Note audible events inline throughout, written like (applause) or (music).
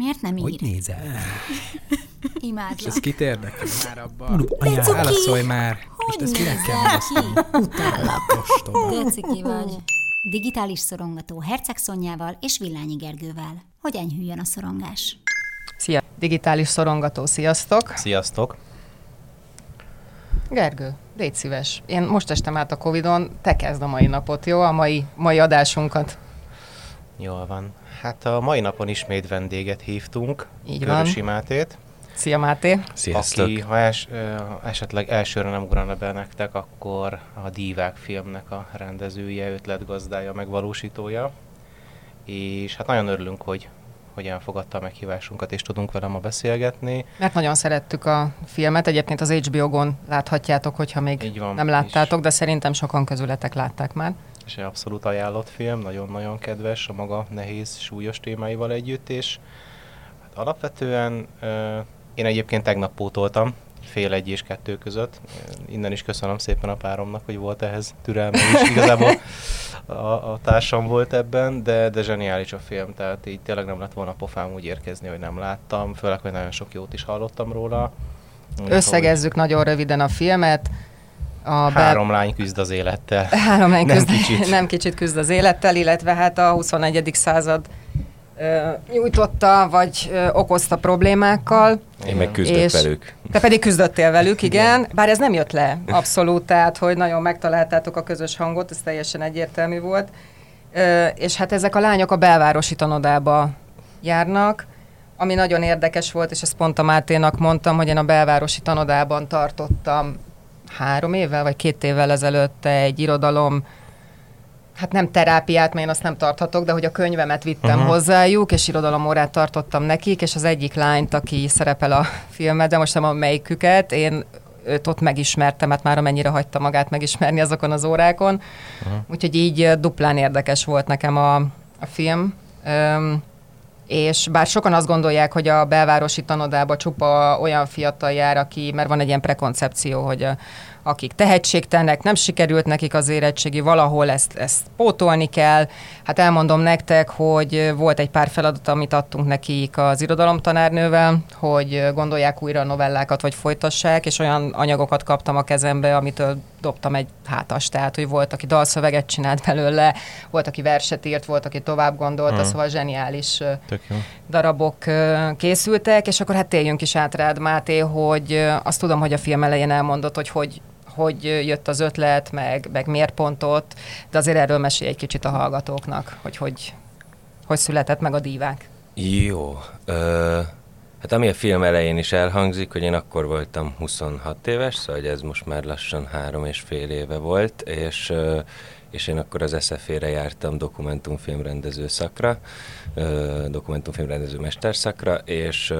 Miért nem Hogy ír? nézel? (laughs) És Imádlak. ez kit érdekel már abban? Cuki! válaszolj már! Hogy Most ezt kinek kell nézel válaszolni? ki? Utállak. Ostoba. De ciki vagy. Digitális szorongató Herceg Szonyával és Villányi Gergővel. Hogy enyhüljön a szorongás? Szia! Digitális szorongató, sziasztok! Sziasztok! Gergő, légy szíves. Én most estem át a Covidon, te kezd a mai napot, jó? A mai, mai adásunkat. Jól van. Hát a mai napon ismét vendéget hívtunk, Így Körösi Mátét, Szia Máté! Sziasztok! aki, ha es, esetleg elsőre nem ugrana be nektek, akkor a Dívák filmnek a rendezője, ötletgazdája, megvalósítója. És hát nagyon örülünk, hogy, hogy elfogadta a meghívásunkat, és tudunk vele ma beszélgetni. Mert nagyon szerettük a filmet, egyébként az HBO-gon láthatjátok, hogyha még van, nem és- láttátok, de szerintem sokan közületek látták már. És egy abszolút ajánlott film, nagyon-nagyon kedves a maga nehéz, súlyos témáival együtt, és hát alapvetően én egyébként tegnap pótoltam, fél egy és kettő között. Innen is köszönöm szépen a páromnak, hogy volt ehhez türelme is. (laughs) Igazából a, a társam volt ebben, de, de zseniális a film, tehát így tényleg nem lett volna pofám úgy érkezni, hogy nem láttam, főleg, hogy nagyon sok jót is hallottam róla. Összegezzük nagyon röviden a filmet. A Három lány küzd az élettel. (laughs) Három lány Nem küzd, kicsit. (laughs) nem kicsit küzd az élettel, illetve hát a 21. század ö, nyújtotta, vagy ö, okozta problémákkal. Én meg küzdök És- velük. Te pedig küzdöttél velük, (laughs) igen. Bár ez nem jött le abszolút, tehát hogy nagyon megtaláltátok a közös hangot, ez teljesen egyértelmű volt. Ö, és hát ezek a lányok a belvárosi tanodába járnak, ami nagyon érdekes volt, és ezt pont a Máténak mondtam, hogy én a belvárosi tanodában tartottam három évvel, vagy két évvel ezelőtt egy irodalom, hát nem terápiát, mert én azt nem tarthatok, de hogy a könyvemet vittem uh-huh. hozzájuk, és irodalomórát tartottam nekik, és az egyik lányt, aki szerepel a filmben, de most nem a melyiküket, én őt ott megismertem, hát már amennyire hagyta magát megismerni azokon az órákon. Uh-huh. Úgyhogy így duplán érdekes volt nekem a, a film. Öm, és bár sokan azt gondolják, hogy a belvárosi tanodába csupa olyan fiatal jár, aki, mert van egy ilyen prekoncepció, hogy a, akik tehetségtelnek, nem sikerült nekik az érettségi, valahol ezt, ezt pótolni kell. Hát elmondom nektek, hogy volt egy pár feladat, amit adtunk nekik az irodalomtanárnővel, hogy gondolják újra a novellákat, vagy folytassák, és olyan anyagokat kaptam a kezembe, amitől dobtam egy hátas, tehát hogy volt, aki dalszöveget csinált belőle, volt, aki verset írt, volt, aki tovább gondolta, Hmm. szóval zseniális darabok készültek, és akkor hát térjünk is át rád, Máté, hogy azt tudom, hogy a film elején elmondott, hogy hogy hogy jött az ötlet, meg, meg miért pont ott, de azért erről mesélj egy kicsit a hallgatóknak, hogy hogy, hogy született meg a dívák. Jó. Ö, hát ami a film elején is elhangzik, hogy én akkor voltam 26 éves, szóval ez most már lassan három és fél éve volt, és, és én akkor az SZF-ére jártam dokumentumfilmrendező szakra, dokumentumfilmrendező mesterszakra, és,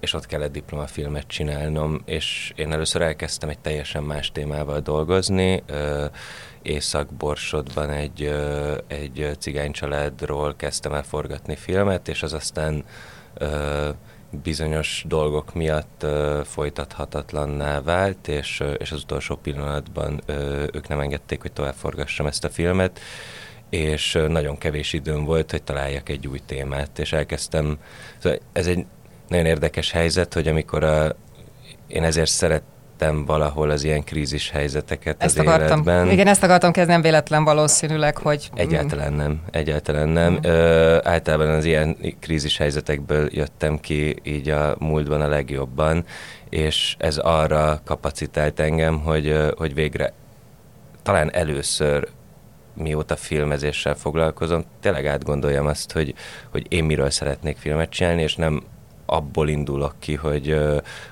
és ott kellett diplomafilmet csinálnom, és én először elkezdtem egy teljesen más témával dolgozni, Észak-Borsodban egy, egy cigány családról kezdtem el forgatni filmet, és az aztán bizonyos dolgok miatt ö, folytathatatlanná vált, és, és az utolsó pillanatban ö, ők nem engedték, hogy tovább forgassam ezt a filmet, és nagyon kevés időm volt, hogy találjak egy új témát, és elkezdtem, szóval ez egy nagyon érdekes helyzet, hogy amikor a, én ezért szerettem valahol az ilyen krízis helyzeteket Ezt az akartam, életben. igen, ezt akartam kezdeni, véletlen valószínűleg, hogy... Egyáltalán nem, egyáltalán nem. Ö, általában az ilyen krízis helyzetekből jöttem ki így a múltban a legjobban, és ez arra kapacitált engem, hogy, hogy végre talán először mióta filmezéssel foglalkozom, tényleg átgondoljam azt, hogy, hogy én miről szeretnék filmet csinálni, és nem abból indulok ki, hogy,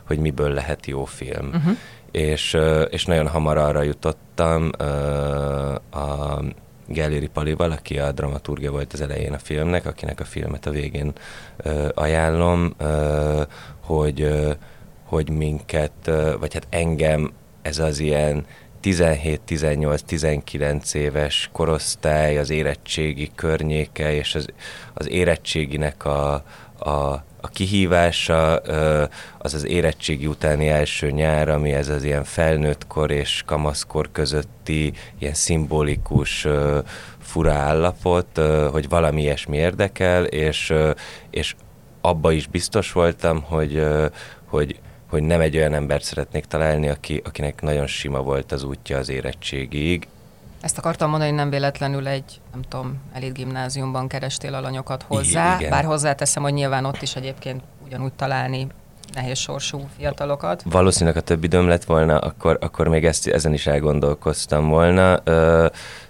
hogy miből lehet jó film. Uh-huh. És, és nagyon hamar arra jutottam a Gelléri Palival, aki a dramaturgia volt az elején a filmnek, akinek a filmet a végén ajánlom, hogy, hogy minket, vagy hát engem ez az ilyen 17-18-19 éves korosztály, az érettségi környéke, és az, az érettséginek a, a, a kihívása az az érettségi utáni első nyár, ami ez az ilyen felnőttkor és kamaszkor közötti ilyen szimbolikus fura állapot, hogy valami ilyesmi érdekel, és, és abba is biztos voltam, hogy, hogy, hogy nem egy olyan embert szeretnék találni, aki, akinek nagyon sima volt az útja az érettségig. Ezt akartam mondani, hogy nem véletlenül egy, nem tudom, elit gimnáziumban kerestél alanyokat hozzá, igen. bár hozzáteszem, hogy nyilván ott is egyébként ugyanúgy találni nehéz sorsú fiatalokat. Valószínűleg, ha több időm lett volna, akkor, akkor még ezt, ezen is elgondolkoztam volna,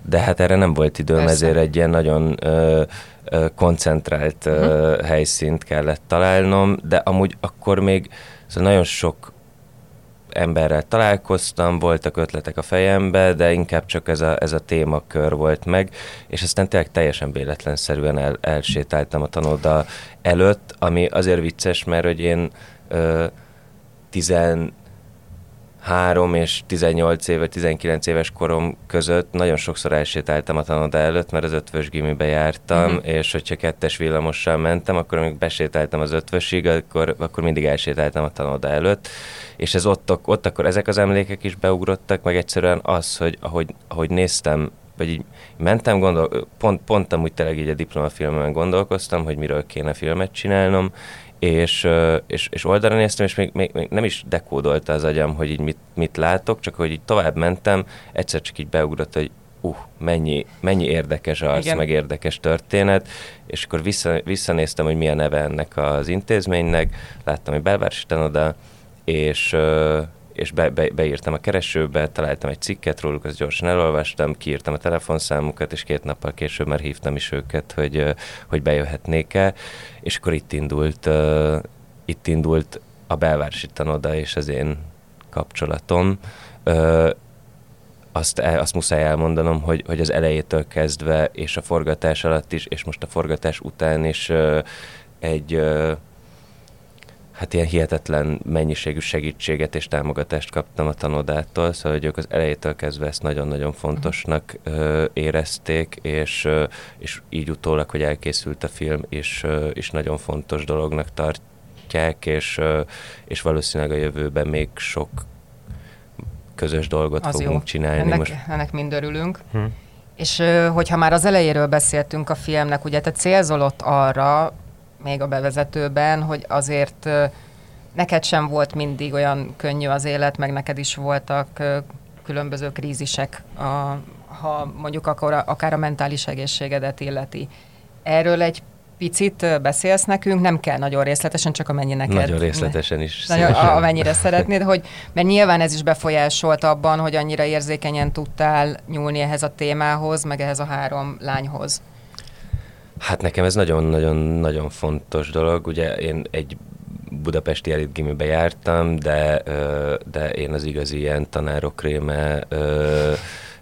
de hát erre nem volt időm, Persze. ezért egy ilyen nagyon koncentrált ö, helyszínt kellett találnom, de amúgy akkor még szóval nagyon sok emberrel találkoztam, voltak ötletek a fejembe, de inkább csak ez a, ez a témakör volt meg, és aztán tényleg teljesen véletlenszerűen el, elsétáltam a tanoda előtt, ami azért vicces, mert hogy én ö, 13 és 18 éve, 19 éves korom között nagyon sokszor elsétáltam a tanoda előtt, mert az ötvös gimibe jártam, Mhm. uh-huh. és hogyha kettes villamossal mentem, akkor amíg besétáltam az ötvösig, akkor, akkor mindig elsétáltam a tanoda előtt, és ez ott, ott akkor ezek az emlékek is beugrottak, meg egyszerűen az, hogy ahogy, ahogy néztem, vagy így mentem, gondol, pont, pont amúgy tényleg így a diplomafilmen gondolkoztam, hogy miről kéne filmet csinálnom, és, és, és oldalra néztem, és még, még, még nem is dekódolta az agyam, hogy így mit, mit látok, csak hogy így tovább mentem, egyszer csak így beugrott, hogy uh, mennyi, mennyi érdekes arc, Igen. meg érdekes történet, és akkor vissza, visszanéztem, hogy mi a neve ennek az intézménynek, láttam, hogy belvárosi tanoda, és, és be, be, beírtam a keresőbe, találtam egy cikket róluk, azt gyorsan elolvastam, kiírtam a telefonszámukat, és két nappal később már hívtam is őket, hogy, hogy bejöhetnék-e, és akkor itt indult, itt indult a belvárosi tanoda és az én kapcsolatom. Azt, el- azt muszáj elmondanom, hogy, hogy az elejétől kezdve, és a forgatás alatt is, és most a forgatás után is egy hát ilyen hihetetlen mennyiségű segítséget és támogatást kaptam a tanodától, szóval hogy ők az elejétől kezdve ezt nagyon-nagyon fontosnak ö, érezték, és, ö, és így utólag, hogy elkészült a film, is, ö, is nagyon fontos dolognak tartják, és, ö, és valószínűleg a jövőben még sok közös dolgot Az fogunk jó. csinálni. Ennek, Most ennek mind örülünk. Hm. És hogyha már az elejéről beszéltünk a filmnek, ugye te célzolott arra, még a bevezetőben, hogy azért neked sem volt mindig olyan könnyű az élet, meg neked is voltak különböző krízisek, a, ha mondjuk akkor a, akár a mentális egészségedet illeti. Erről egy picit beszélsz nekünk, nem kell nagyon részletesen, csak amennyi neked. nagyon részletesen is. (laughs) Nagyon, amennyire (laughs) szeretnéd, hogy, mert nyilván ez is befolyásolt abban, hogy annyira érzékenyen tudtál nyúlni ehhez a témához, meg ehhez a három lányhoz. Hát nekem ez nagyon-nagyon-nagyon fontos dolog. Ugye én egy budapesti elit gimibe jártam, de, de én az igazi ilyen tanárok réme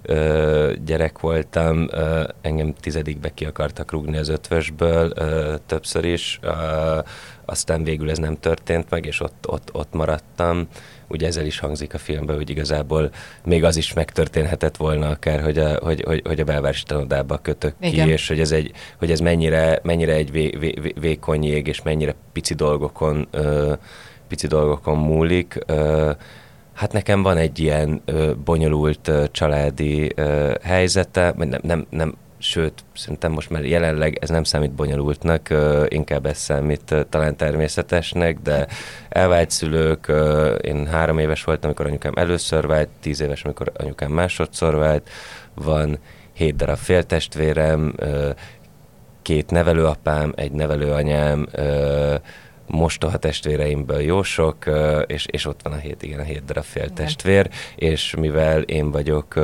ö, gyerek voltam. Ö, engem tizedikbe ki akartak rúgni az ötvösből ö, többször is. Ö, aztán végül ez nem történt meg, és ott, ott, ott maradtam. Ugye ezzel is hangzik a filmben, hogy igazából még az is megtörténhetett volna akár, hogy a, hogy, hogy, hogy a belvárosi tanodába kötök ki, Igen. és hogy ez, egy, hogy ez mennyire, mennyire egy vé, vé, vé, vékony jég, és mennyire pici dolgokon, ö, pici dolgokon múlik. Ö, hát nekem van egy ilyen ö, bonyolult ö, családi ö, helyzete, nem, nem, nem, sőt, szerintem most már jelenleg ez nem számít bonyolultnak, ö, inkább ez számít ö, talán természetesnek, de elvált szülők, ö, én három éves voltam, amikor anyukám először vált, tíz éves, amikor anyukám másodszor vált, van hét darab féltestvérem, ö, két nevelőapám, egy nevelőanyám, ö, mostoha testvéreimből jó sok, és, és ott van a hét, igen, a hét darab féltestvér, és mivel én vagyok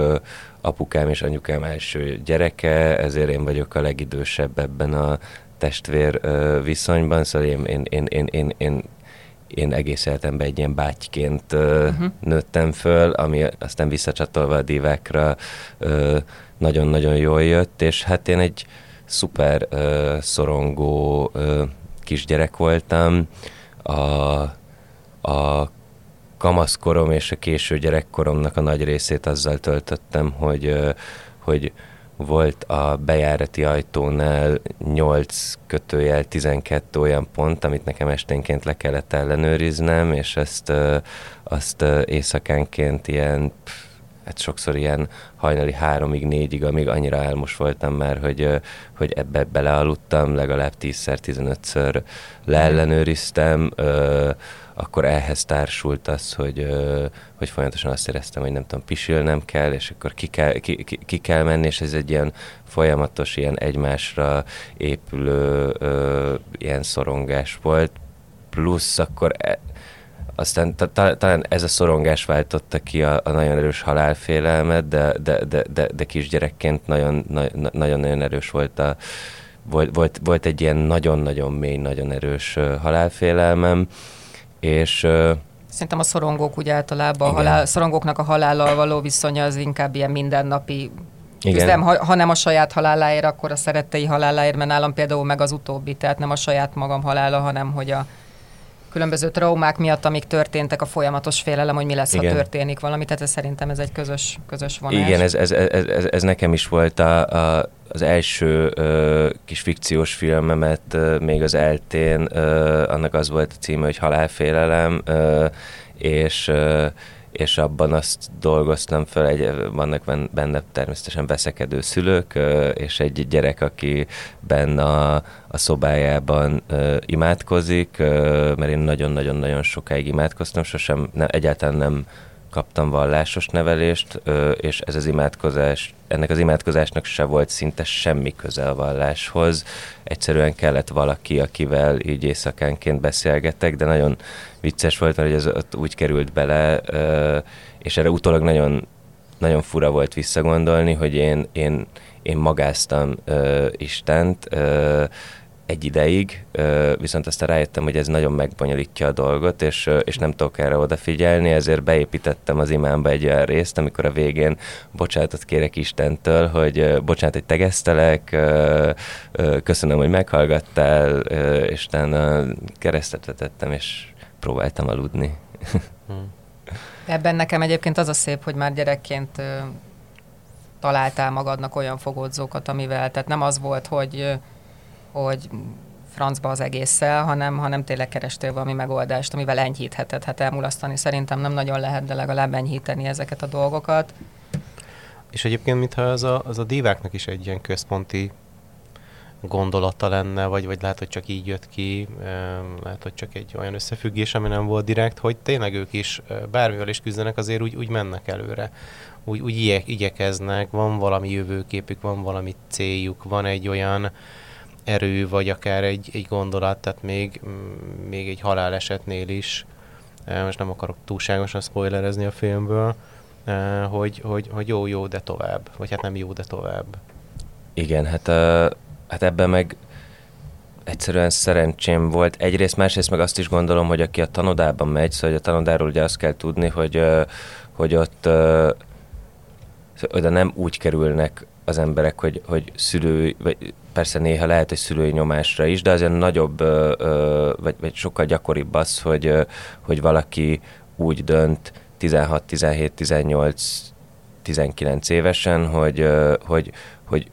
apukám és anyukám első gyereke, ezért én vagyok a legidősebb ebben a testvér viszonyban, szóval én, én, én, én, én, én én egész életemben egy ilyen bátyként uh, uh-huh. nőttem föl, ami aztán visszacsatolva a divákra nagyon-nagyon jól jött, és hát én egy szuper ö, szorongó ö, kisgyerek voltam. A, a kamaszkorom és a késő gyerekkoromnak a nagy részét azzal töltöttem, hogy, hogy volt a bejárati ajtónál 8 kötőjel 12 olyan pont, amit nekem esténként le kellett ellenőriznem, és ezt, azt éjszakánként ilyen hát sokszor ilyen hajnali háromig, négyig, amíg annyira álmos voltam már, hogy, hogy ebbe belealudtam, legalább 10-szer, 15-ször leellenőriztem, akkor ehhez társult az, hogy, hogy folyamatosan azt éreztem, hogy nem tudom, pisilnem kell, és akkor ki kell, ki, ki, ki kell menni, és ez egy ilyen folyamatos, ilyen egymásra épülő ö, ilyen szorongás volt, plusz akkor e, aztán ta, ta, talán ez a szorongás váltotta ki a, a nagyon erős halálfélelmet, de, de, de, de, de kisgyerekként nagyon, na, nagyon-nagyon erős volt a, volt, volt, volt egy ilyen nagyon-nagyon mély, nagyon erős halálfélelmem, és Szerintem a szorongók úgy általában, a Igen. halál, szorongóknak a halállal való viszonya az inkább ilyen mindennapi Igen. küzdelem, ha, ha nem a saját haláláért, akkor a szerettei haláláért, mert nálam például meg az utóbbi, tehát nem a saját magam halála, hanem hogy a különböző traumák miatt, amik történtek, a folyamatos félelem, hogy mi lesz, Igen. ha történik valami, tehát ez szerintem ez egy közös, közös vonás. Igen, ez, ez, ez, ez, ez nekem is volt a, a, az első ö, kis fikciós filmemet, ö, még az eltén, ö, annak az volt a címe, hogy Halálfélelem, ö, és ö, és abban azt dolgoztam fel, egy, vannak ben- benne természetesen veszekedő szülők, és egy gyerek, aki benne a, a szobájában imádkozik, mert én nagyon-nagyon-nagyon sokáig imádkoztam, sosem, ne, egyáltalán nem kaptam vallásos nevelést, és ez az imádkozás, ennek az imádkozásnak se volt szinte semmi köze a valláshoz. Egyszerűen kellett valaki, akivel így éjszakánként beszélgetek, de nagyon vicces volt, mert ez ott úgy került bele, és erre utólag nagyon, nagyon fura volt visszagondolni, hogy én, én, én magáztam Istent, egy ideig, viszont aztán rájöttem, hogy ez nagyon megbonyolítja a dolgot, és, és nem tudok erre odafigyelni, ezért beépítettem az imámba egy olyan részt, amikor a végén bocsánatot kérek Istentől, hogy bocsánat, hogy tegeztelek, köszönöm, hogy meghallgattál, és utána keresztet vetettem, és próbáltam aludni. (laughs) Ebben nekem egyébként az a szép, hogy már gyerekként találtál magadnak olyan fogódzókat, amivel, tehát nem az volt, hogy, hogy francba az egésszel, hanem, hanem tényleg kerestél valami megoldást, amivel enyhítheted. Hát elmulasztani szerintem nem nagyon lehet, de legalább enyhíteni ezeket a dolgokat. És egyébként, mintha az a, az a diváknak is egy ilyen központi gondolata lenne, vagy, vagy lehet, hogy csak így jött ki, lehet, hogy csak egy olyan összefüggés, ami nem volt direkt, hogy tényleg ők is bármivel is küzdenek, azért úgy, úgy mennek előre. Úgy, úgy igye, igyekeznek, van valami jövőképük, van valami céljuk, van egy olyan erő, vagy akár egy, egy gondolat, tehát még, mm, még egy halálesetnél is, most nem akarok túlságosan spoilerezni a filmből, hogy, hogy, hogy jó, jó, de tovább. Vagy hát nem jó, de tovább. Igen, hát, hát ebben meg egyszerűen szerencsém volt. Egyrészt, másrészt meg azt is gondolom, hogy aki a tanodában megy, szóval a tanodáról ugye azt kell tudni, hogy, hogy ott uh, oda nem úgy kerülnek az emberek, hogy, hogy szülő, vagy persze néha lehet, hogy szülői nyomásra is, de azért nagyobb, vagy, vagy sokkal gyakoribb az, hogy, hogy valaki úgy dönt 16, 17, 18, 19 évesen, hogy, hogy, hogy,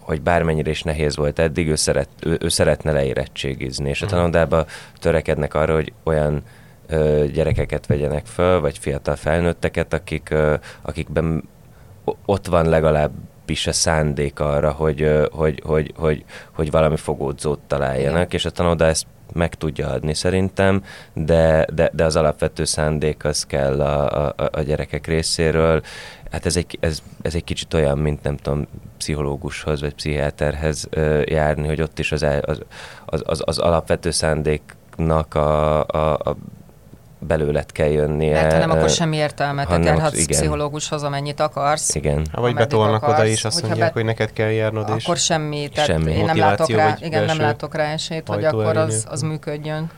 hogy bármennyire is nehéz volt eddig, ő, szeret, ő, ő szeretne leérettségizni, és a Mhm. tanodába törekednek arra, hogy olyan ö, gyerekeket vegyenek föl, vagy fiatal felnőtteket, akik, ö, akikben ott van legalábbis a szándék arra, hogy, hogy, hogy, hogy, hogy valami fogódzót találjanak, Igen. és a tanoda ezt meg tudja adni szerintem, de, de, de az alapvető szándék az kell a, a, a gyerekek részéről. Hát ez egy, ez, ez egy kicsit olyan, mint nem tudom, pszichológushoz vagy pszichiáterhez ö, járni, hogy ott is az, az, az, az, az alapvető szándéknak a, a, a belőled kell jönnie. Mert ha nem, akkor semmi értelme. Te hanem járhatsz igen. pszichológushoz, amennyit akarsz. Igen. Ha vagy betolnak oda akarsz, is, azt mondják, be- hogy neked kell járnod, és Akkor semmi. Tehát Semmi. én nem látok Motiváció rá, igen, nem látok rá esélyt, hogy akkor az, az működjön.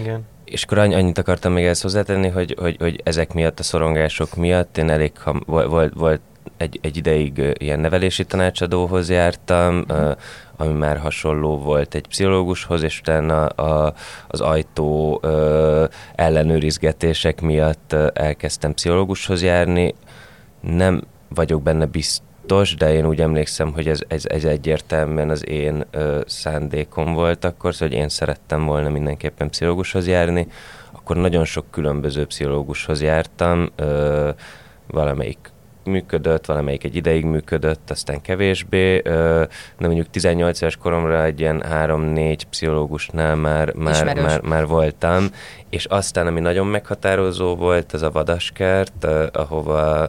igen. És akkor annyi- annyit akartam még ezt hozzátenni, hogy, hogy, hogy ezek miatt, a szorongások miatt én elég ham, volt, volt, volt egy, egy ideig ilyen nevelési tanácsadóhoz jártam, ö, ami már hasonló volt egy pszichológushoz, és utána a, az ajtó ö, ellenőrizgetések miatt elkezdtem pszichológushoz járni. Nem vagyok benne biztos, de én úgy emlékszem, hogy ez, ez, ez egyértelműen az én ö, szándékom volt akkor, szóval hogy én szerettem volna mindenképpen pszichológushoz járni, akkor nagyon sok különböző pszichológushoz jártam, ö, valamelyik működött, valamelyik egy ideig működött, aztán kevésbé. De mondjuk 18 éves koromra egy ilyen 3-4 pszichológusnál már, már, Ismerős. már, már voltam, és aztán, ami nagyon meghatározó volt, az a Vadaskert, ahova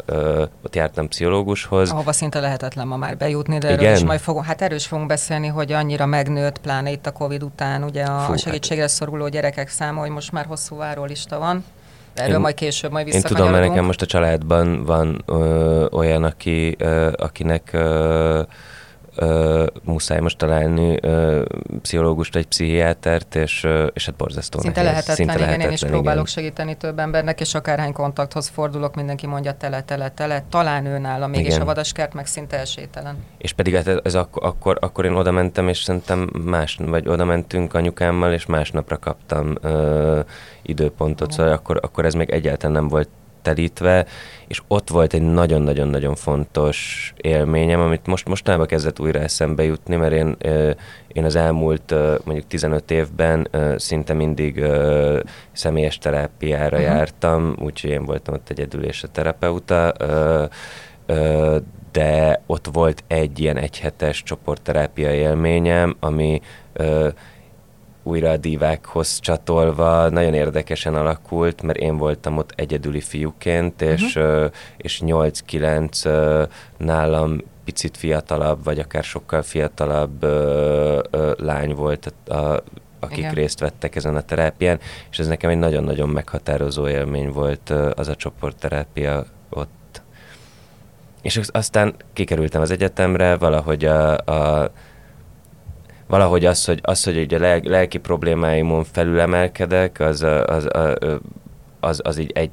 ott jártam pszichológushoz. Ahova szinte lehetetlen ma már bejutni, de erről Igen? is majd fogunk, hát erről is fogunk beszélni, hogy annyira megnőtt, pláne itt a Covid után, ugye a Fú, hát- segítségre szoruló gyerekek száma, hogy most már hosszú várólista van. Erről Én- majd később, majd Én tudom, mert nekem most a családban van ö, olyan, aki, ö, akinek ö, ö, muszáj most találni ö, pszichológust, egy pszichiátert, és, ö, és hát borzasztó Szinte nehéz. lehetetlen, igen, én is igen. próbálok segíteni több embernek, és akárhány kontakthoz fordulok, mindenki mondja tele, tele, tele, talán ő nála még, és Igen. a vadaskert meg szinte esélytelen. És pedig hát ez, ez akkor, akkor, én oda mentem, és szerintem más, vagy oda mentünk anyukámmal, és másnapra kaptam ö, időpontot, szóval akkor, akkor ez még egyáltalán nem volt telítve, és ott volt egy nagyon-nagyon-nagyon fontos élményem, amit most mostanában kezdett újra eszembe jutni, mert én, én az elmúlt mondjuk 15 évben szinte mindig személyes terápiára uh-huh. jártam, úgyhogy én voltam ott egyedül és a terapeuta, de ott volt egy ilyen egyhetes csoportterápia élményem, ami újra a divákhoz csatolva nagyon érdekesen alakult, mert én voltam ott egyedüli fiúként, és, uh-huh. és 8-9 ö, nálam picit fiatalabb, vagy akár sokkal fiatalabb ö, ö, lány volt, a, akik Igen. Részt vettek ezen a terápián, és ez nekem egy nagyon-nagyon meghatározó élmény volt az a csoportterápia ott. És az- aztán kikerültem az egyetemre, valahogy a, a valahogy az, hogy, az, hogy így a lel, lelki problémáimon felülemelkedek, az, az, a- ö, az, az így egy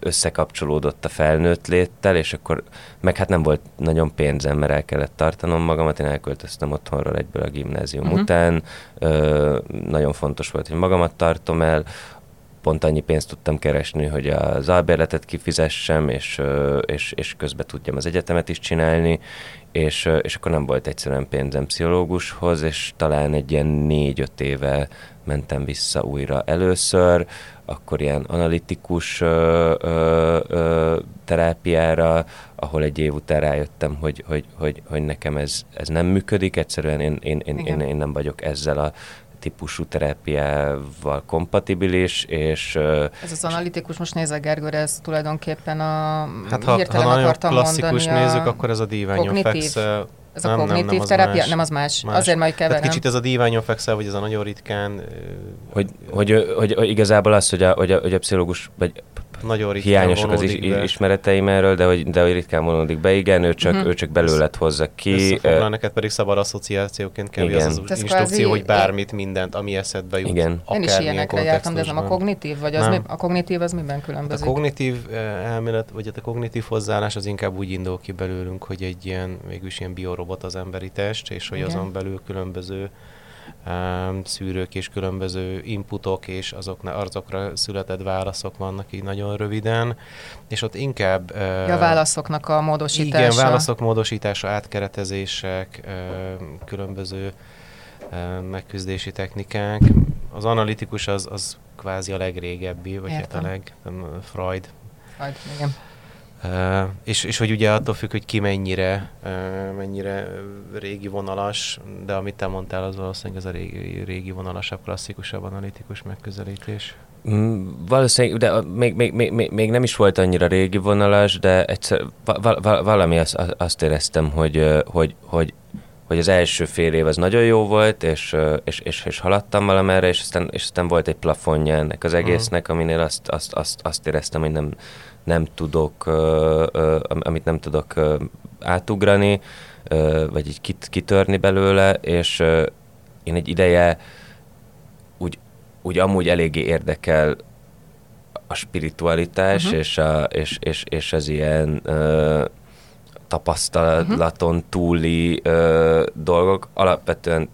összekapcsolódott a felnőtt léttel, és akkor meg hát nem volt nagyon pénzem, mert el kellett tartanom magamat, én elköltöztem otthonról egyből a gimnázium uh-huh. után, ö, nagyon fontos volt, hogy magamat tartom el, pont annyi pénzt tudtam keresni, hogy az albérletet kifizessem, és, és, és közben tudjam az egyetemet is csinálni, és, és akkor nem volt egyszerűen pénzem pszichológushoz, és talán egy ilyen négy-öt éve mentem vissza újra először, akkor ilyen analitikus ö, ö, ö, terápiára, ahol egy év után rájöttem, hogy, hogy, hogy, hogy nekem ez, ez nem működik, egyszerűen én, én, én, én, én nem vagyok ezzel a típusú terápiával kompatibilis, és Ez az analitikus, most nézek Gergőre, ez tulajdonképpen a... Hát ha, ha nagyon klasszikus mondani nézzük, akkor ez a díványon kognitív. fekszel. Ez a Nem, nem, nem, kognitív az terápia? más. Nem, az más. Más. Azért majd Tehát keverem. kicsit ez a díványon fekszel, vagy ez a nagyon ritkán... ö, hogy, hogy, hogy, hogy igazából az, hogy a, hogy a, hogy a pszichológus, vagy nagyon ritkán hiányosak az is, be. ismereteim erről, de hogy, de hogy ritkán vonódik be, igen, ő csak, uh-huh. ő csak belőled hozza ki. Összefoglal, neked pedig szabad asszociációként kell, Igen. az az instrukció, hogy bármit, mindent, ami eszedbe jut. Igen. Én is ilyenekre jártam, de ez nem a kognitív, vagy az mi, a kognitív az miben Hát különbözik? a kognitív eh, elmélet, vagy hát a kognitív hozzáállás az inkább úgy indul ki belőlünk, hogy egy ilyen, végülis ilyen biorobot az emberi test, és hogy Igen. azon belül különböző szűrők és különböző inputok, és azokna, azokra született válaszok vannak így nagyon röviden, és ott inkább... Ja, a válaszoknak a módosítása. igen, válaszok módosítása, átkeretezések, különböző megküzdési technikák. Az analitikus az, az kvázi a legrégebbi, vagy hát Értem. a leg, Freud. Majd, igen. Uh, és, és hogy ugye attól függ, hogy ki mennyire, uh, mennyire régi vonalas, de amit te mondtál, az valószínűleg ez a régi, régi vonalasabb, klasszikusabb analitikus megközelítés. Mm, Valószínűleg, de még, még, még, még, nem is volt annyira régi vonalas, de egyszer va, va, va, valami azt, azt éreztem, hogy, hogy, hogy, hogy az első fél év az nagyon jó volt, és, és, és, és haladtam valamerre, és aztán, és aztán volt egy plafonja ennek az egésznek, aminél azt, azt, azt, azt éreztem, hogy nem, nem tudok, amit nem tudok átugrani, vagy így kit, kitörni belőle, és én egy ideje úgy, úgy amúgy eléggé érdekel a spiritualitás Mhm. uh-huh. és, a, és, és, és az ilyen ö, tapasztalaton túli ö, dolgok. Alapvetően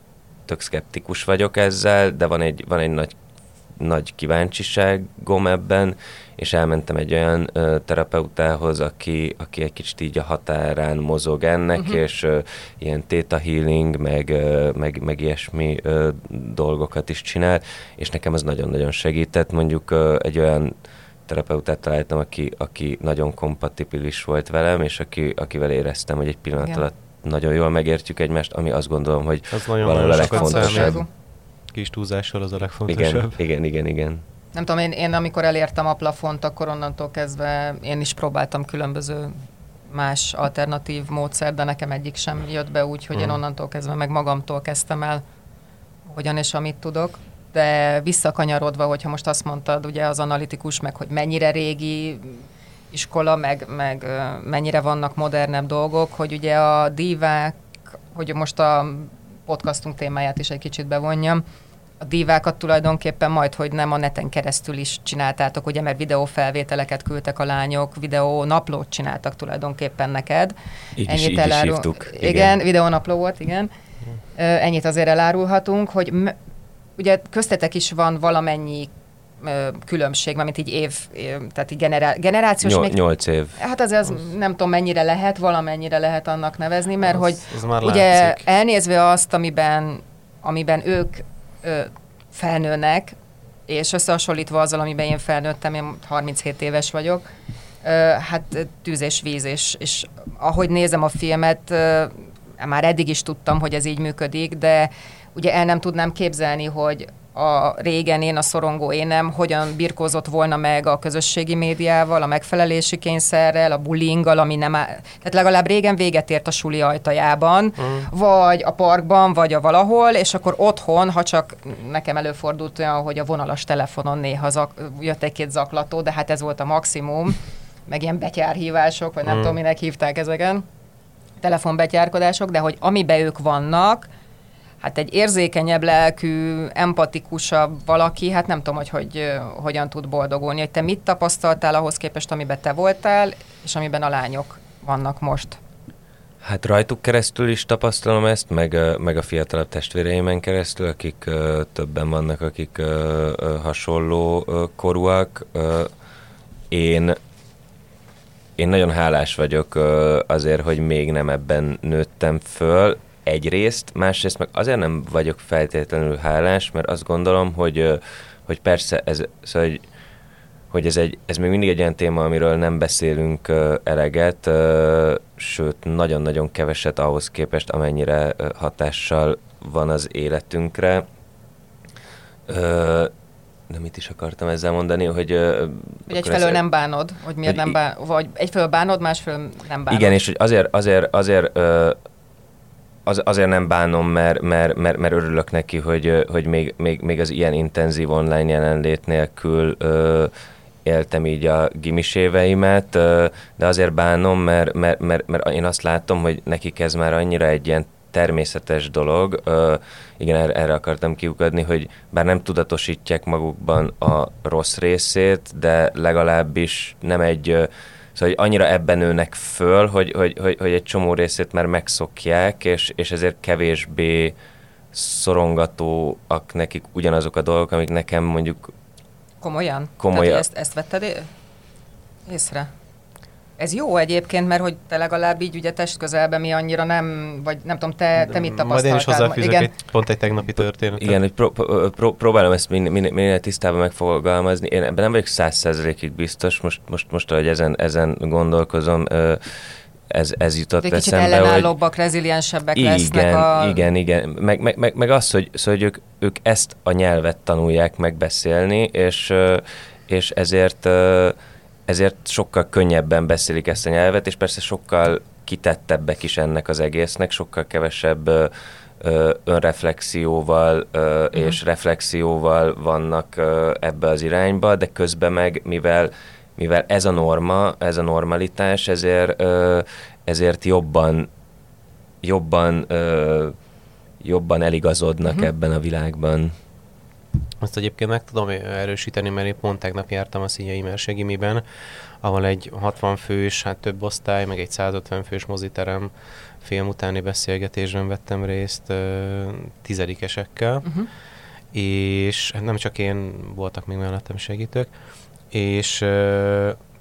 tök szkeptikus vagyok ezzel, de van egy, van egy nagy, nagy kíváncsiságom ebben, és elmentem egy olyan ö, terapeutához, aki, aki egy kicsit így a határán mozog ennek, uh-huh. és ö, ilyen theta healing, meg, ö, meg, meg ilyesmi ö, dolgokat is csinál, és nekem az nagyon-nagyon segített. Mondjuk ö, egy olyan terapeutát találtam, aki, aki nagyon kompatibilis volt velem, és aki, akivel éreztem, hogy egy pillanat Igen. alatt nagyon jól megértjük egymást, ami azt gondolom, hogy Az nagyon a sokat legfontosabb. Kis túlzással az a legfontosabb. igen, igen, igen, igen. Nem tudom, én, én amikor elértem a plafont, akkor onnantól kezdve én is próbáltam különböző más alternatív módszer, de nekem egyik sem jött be úgy, hogy én Mhm. onnantól kezdve meg magamtól kezdtem el, hogyan és amit tudok. De visszakanyarodva, hogyha most azt mondtad, ugye az analitikus, meg hogy mennyire régi iskola, meg, meg mennyire vannak modernebb dolgok, hogy ugye a divák, hogy most a podcastunk témáját is egy kicsit bevonjam, a dívákat tulajdonképpen majd, hogy nem a neten keresztül is csináltátok, ugye, mert videófelvételeket küldtek a lányok, videó naplót csináltak tulajdonképpen neked. Így is, így is elárul- hívtuk. Igen, igen videónapló volt, igen. Ö, Ennyit azért elárulhatunk, hogy m- ugye köztetek is van valamennyi különbség, mint így év, tehát így generá- generációs Nyol, még nyolc év. Hát azért az nem tudom mennyire lehet, valamennyire lehet annak nevezni, mert Az- hogy az már ugye látszik. elnézve azt, amiben, amiben ők ö, felnőnek, és összehasonlítva azzal, amiben én felnőttem, én 37 éves vagyok, ö, hát tűz és víz, és, és ahogy nézem a filmet, ö, már eddig is tudtam, hogy ez így működik, de ugye el nem tudnám képzelni, hogy a régen én, a szorongó énem hogyan birkózott volna meg a közösségi médiával, a megfelelési kényszerrel, a bullyinggal, ami nem áll. Tehát legalább régen véget ért a suli ajtajában, mm. vagy a parkban, vagy a valahol, és akkor otthon, ha csak nekem előfordult olyan, hogy a vonalas telefonon néha zak, jött egy-két zaklató, de hát ez volt a maximum, meg ilyen betyárhívások, vagy nem Mm. tudom, minek hívták ezeken, telefonbetyárkodások, de hogy amibe ők vannak, hát egy érzékenyebb lelkű, empatikusabb valaki, hát nem tudom, hogy, hogy hogyan tud boldogulni. Hogy te mit tapasztaltál ahhoz képest, amiben te voltál, és amiben a lányok vannak most? Hát rajtuk keresztül is tapasztalom ezt, meg, meg a fiatalabb testvéreimen keresztül, akik többen vannak, akik hasonló korúak. Én, én nagyon hálás vagyok azért, hogy még nem ebben nőttem föl, egyrészt, másrészt meg azért nem vagyok feltétlenül hálás, mert azt gondolom, hogy, hogy persze ez, szóval, hogy hogy ez, egy, ez még mindig egy olyan téma, amiről nem beszélünk eleget, sőt, nagyon-nagyon keveset ahhoz képest, amennyire hatással van az életünkre. De mit is akartam ezzel mondani, hogy... Hogy egyfelől ez- nem bánod, hogy miért hogy nem bánod, vagy egyfelől bánod, másfelől nem bánod. Igen, és hogy azért, azért, azért ö, az, azért nem bánom, mert, mert, mert, mert örülök neki, hogy, hogy még, még, még az ilyen intenzív online jelenlét nélkül ö, éltem így a gimis éveimet, ö, de azért bánom, mert, mert, mert, mert én azt látom, hogy nekik ez már annyira egy ilyen természetes dolog. Ö, igen, erre, erre akartam kiukadni, hogy bár nem tudatosítják magukban a rossz részét, de legalábbis nem egy ö, Szóval hogy annyira ebben nőnek föl, hogy, hogy, hogy, hogy egy csomó részét már megszokják, és, és ezért kevésbé szorongatóak nekik ugyanazok a dolgok, amik nekem mondjuk Komolyan? Komolyan. Tehát, ezt, ezt vetted észre? Ez jó egyébként, mert hogy te legalább így ugye testközelben mi annyira nem, vagy nem tudom, te, te mit Majd tapasztaltál? én is hozzáfűzök Igen. egy, pont egy tegnapi történetet. Igen, hogy pró- pró- pró- próbálom ezt minél, minél, minél tisztában megfogalmazni. Én ebben nem vagyok száz százalékig biztos, most, most, most ahogy ezen, ezen gondolkozom, ö, ez, ez jutott De kicsit eszembe, hogy... ellenállóbbak, reziliensebbek lesznek Igen, a... igen, igen. Meg, meg, meg, meg az, hogy, szóval, hogy ők, ők ezt a nyelvet tanulják megbeszélni, és, és ezért, ezért sokkal könnyebben beszélik ezt a nyelvet, és persze sokkal kitettebbek is ennek az egésznek, sokkal kevesebb ö, ö, önreflexióval ö, Mhm. és reflexióval vannak ö, ebbe az irányba, de közben meg, mivel mivel ez a norma, ez a normalitás, ezért, ö, ezért jobban jobban ö, jobban eligazodnak Mhm. uh-huh. ebben a világban. Azt egyébként meg tudom erősíteni, mert én pont tegnap jártam a Színyai Mersegimiben, ahol egy 60 fős, hát több osztály, meg egy 150 fős moziterem film utáni beszélgetésben vettem részt tizedikesekkel, Uh-huh. és hát nem csak én, voltak még mellettem segítők, és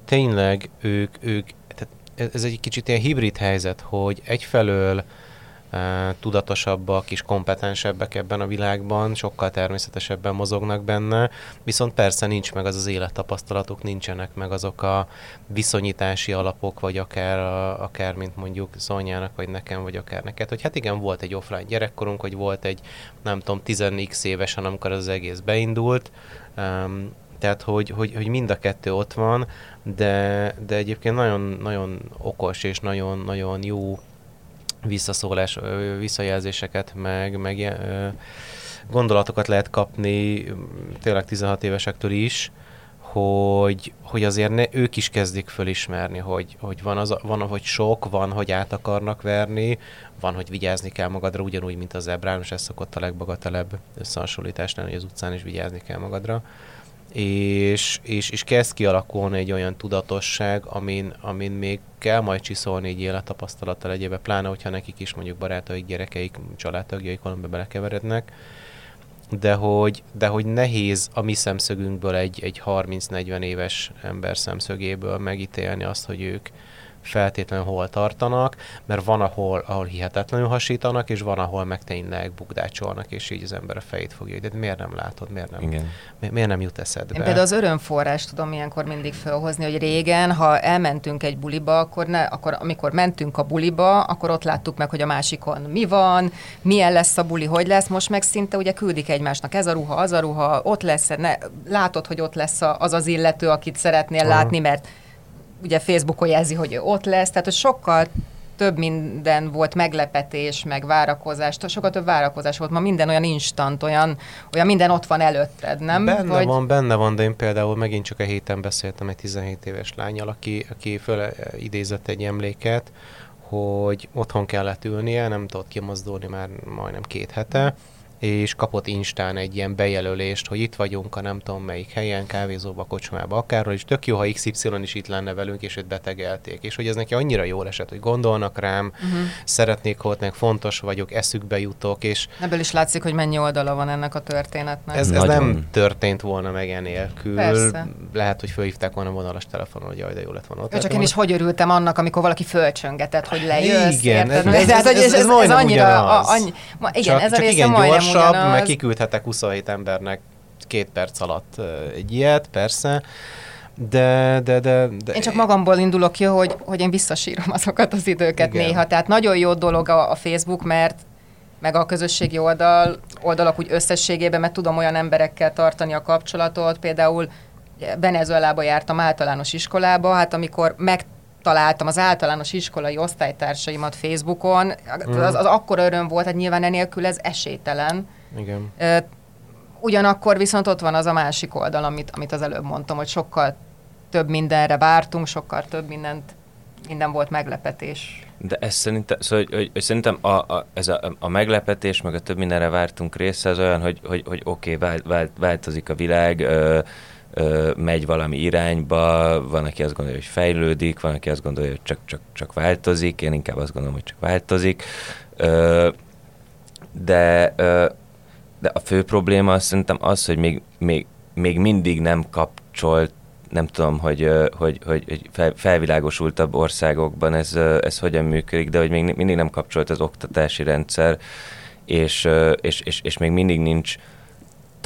tényleg ők, ők tehát ez egy kicsit ilyen hibrid helyzet, hogy egyfelől tudatosabbak és kompetensebbek ebben a világban, sokkal természetesebben mozognak benne, viszont persze nincs meg az az élettapasztalatuk, nincsenek meg azok a viszonyítási alapok, vagy akár, akár mint mondjuk Zonyának, vagy nekem, vagy akár neked, hogy hát igen, volt egy offline gyerekkorunk, hogy volt egy, nem tudom, 10 évesen, amikor az egész beindult, tehát, hogy, hogy, hogy mind a kettő ott van, de, de egyébként nagyon, nagyon okos és nagyon, nagyon jó visszaszólás, visszajelzéseket, meg, meg gondolatokat lehet kapni tényleg 16 évesektől is, hogy, hogy azért ne, ők is kezdik fölismerni, hogy, hogy van, az, van, hogy sok, van, hogy át akarnak verni, van, hogy vigyázni kell magadra, ugyanúgy, mint az ebrán, és ez szokott a legbagatelebb összehasonlítás lenni, hogy az utcán is vigyázni kell magadra és, és, és kezd kialakulni egy olyan tudatosság, amin, amin még kell majd csiszolni egy élettapasztalattal egyébe, pláne, hogyha nekik is mondjuk barátaik, gyerekeik, családtagjaik valamiben belekeverednek, de hogy, de hogy nehéz a mi szemszögünkből egy, egy 30-40 éves ember szemszögéből megítélni azt, hogy ők, feltétlenül hol tartanak, mert van, ahol, ahol hihetetlenül hasítanak, és van, ahol meg tényleg bukdácsolnak, és így az ember a fejét fogja, de miért nem látod, miért nem, Igen. Mi, miért nem jut eszedbe? Én például az örömforrás tudom ilyenkor mindig felhozni, hogy régen, ha elmentünk egy buliba, akkor, ne, akkor amikor mentünk a buliba, akkor ott láttuk meg, hogy a másikon mi van, milyen lesz a buli, hogy lesz, most meg szinte ugye küldik egymásnak ez a ruha, az a ruha, ott lesz, ne, látod, hogy ott lesz az az illető, akit szeretnél Aha. látni, mert ugye Facebookon jelzi, hogy ott lesz, tehát hogy sokkal több minden volt meglepetés, meg várakozás, sokkal több várakozás volt. Ma minden olyan instant, olyan, olyan minden ott van előtted, nem? Benne Vagy... van, benne van, de én például megint csak a héten beszéltem egy 17 éves lányjal, aki, aki föl idézett egy emléket, hogy otthon kellett ülnie, nem tudott kimozdulni már majdnem két hete, és kapott Instán egy ilyen bejelölést, hogy itt vagyunk a nem tudom melyik helyen, kávézóba, kocsmába, akárhol, és tök jó, ha XY is itt lenne velünk, és őt betegelték. És hogy ez neki annyira jól esett, hogy gondolnak rám, uh-huh. szeretnék meg fontos vagyok, eszükbe jutok, és... Ebből is látszik, hogy mennyi oldala van ennek a történetnek. Ez, ez nem történt volna meg enélkül. Persze. Lehet, hogy fölhívták volna vonalas telefonon, hogy jaj, de jó lett volna ott. Ja, csak én is hogy örültem annak, amikor valaki fölcsöngetett, hogy lejössz. Igen, ez, ez, ez, ez, ez, ez, ez, annyira... A, annyi, ma, igen, csak, ez a része majdnem gyorsabb, ugyanaz. meg kiküldhetek 27 embernek két perc alatt egy ilyet, persze. De, de, de, de... Én csak magamból indulok ki, hogy, hogy én visszasírom azokat az időket Igen. néha. Tehát nagyon jó dolog a, a Facebook, mert meg a közösségi oldal, oldalak úgy összességében, mert tudom olyan emberekkel tartani a kapcsolatot. Például Venezuelába jártam általános iskolába, hát amikor meg találtam az általános iskolai osztálytársaimat Facebookon, mm. az, az akkor öröm volt, hát nyilván enélkül ez esélytelen. Igen. Ugyanakkor viszont ott van az a másik oldal, amit, amit az előbb mondtam, hogy sokkal több mindenre vártunk, sokkal több mindent, minden volt meglepetés. De ez szerintem, szóval, hogy, hogy, hogy szerintem a, a, ez a, a meglepetés, meg a több mindenre vártunk része az olyan, hogy, hogy, hogy oké, okay, vált, vált, változik a világ, ö, megy valami irányba, van, aki azt gondolja, hogy fejlődik, van, aki azt gondolja, hogy csak, csak, csak változik, én inkább azt gondolom, hogy csak változik. De, de a fő probléma szerintem az, hogy még, még, még mindig nem kapcsolt nem tudom, hogy, hogy, hogy, hogy felvilágosultabb országokban ez, ez hogyan működik, de hogy még mindig nem kapcsolt az oktatási rendszer, és, és, és, és még mindig nincs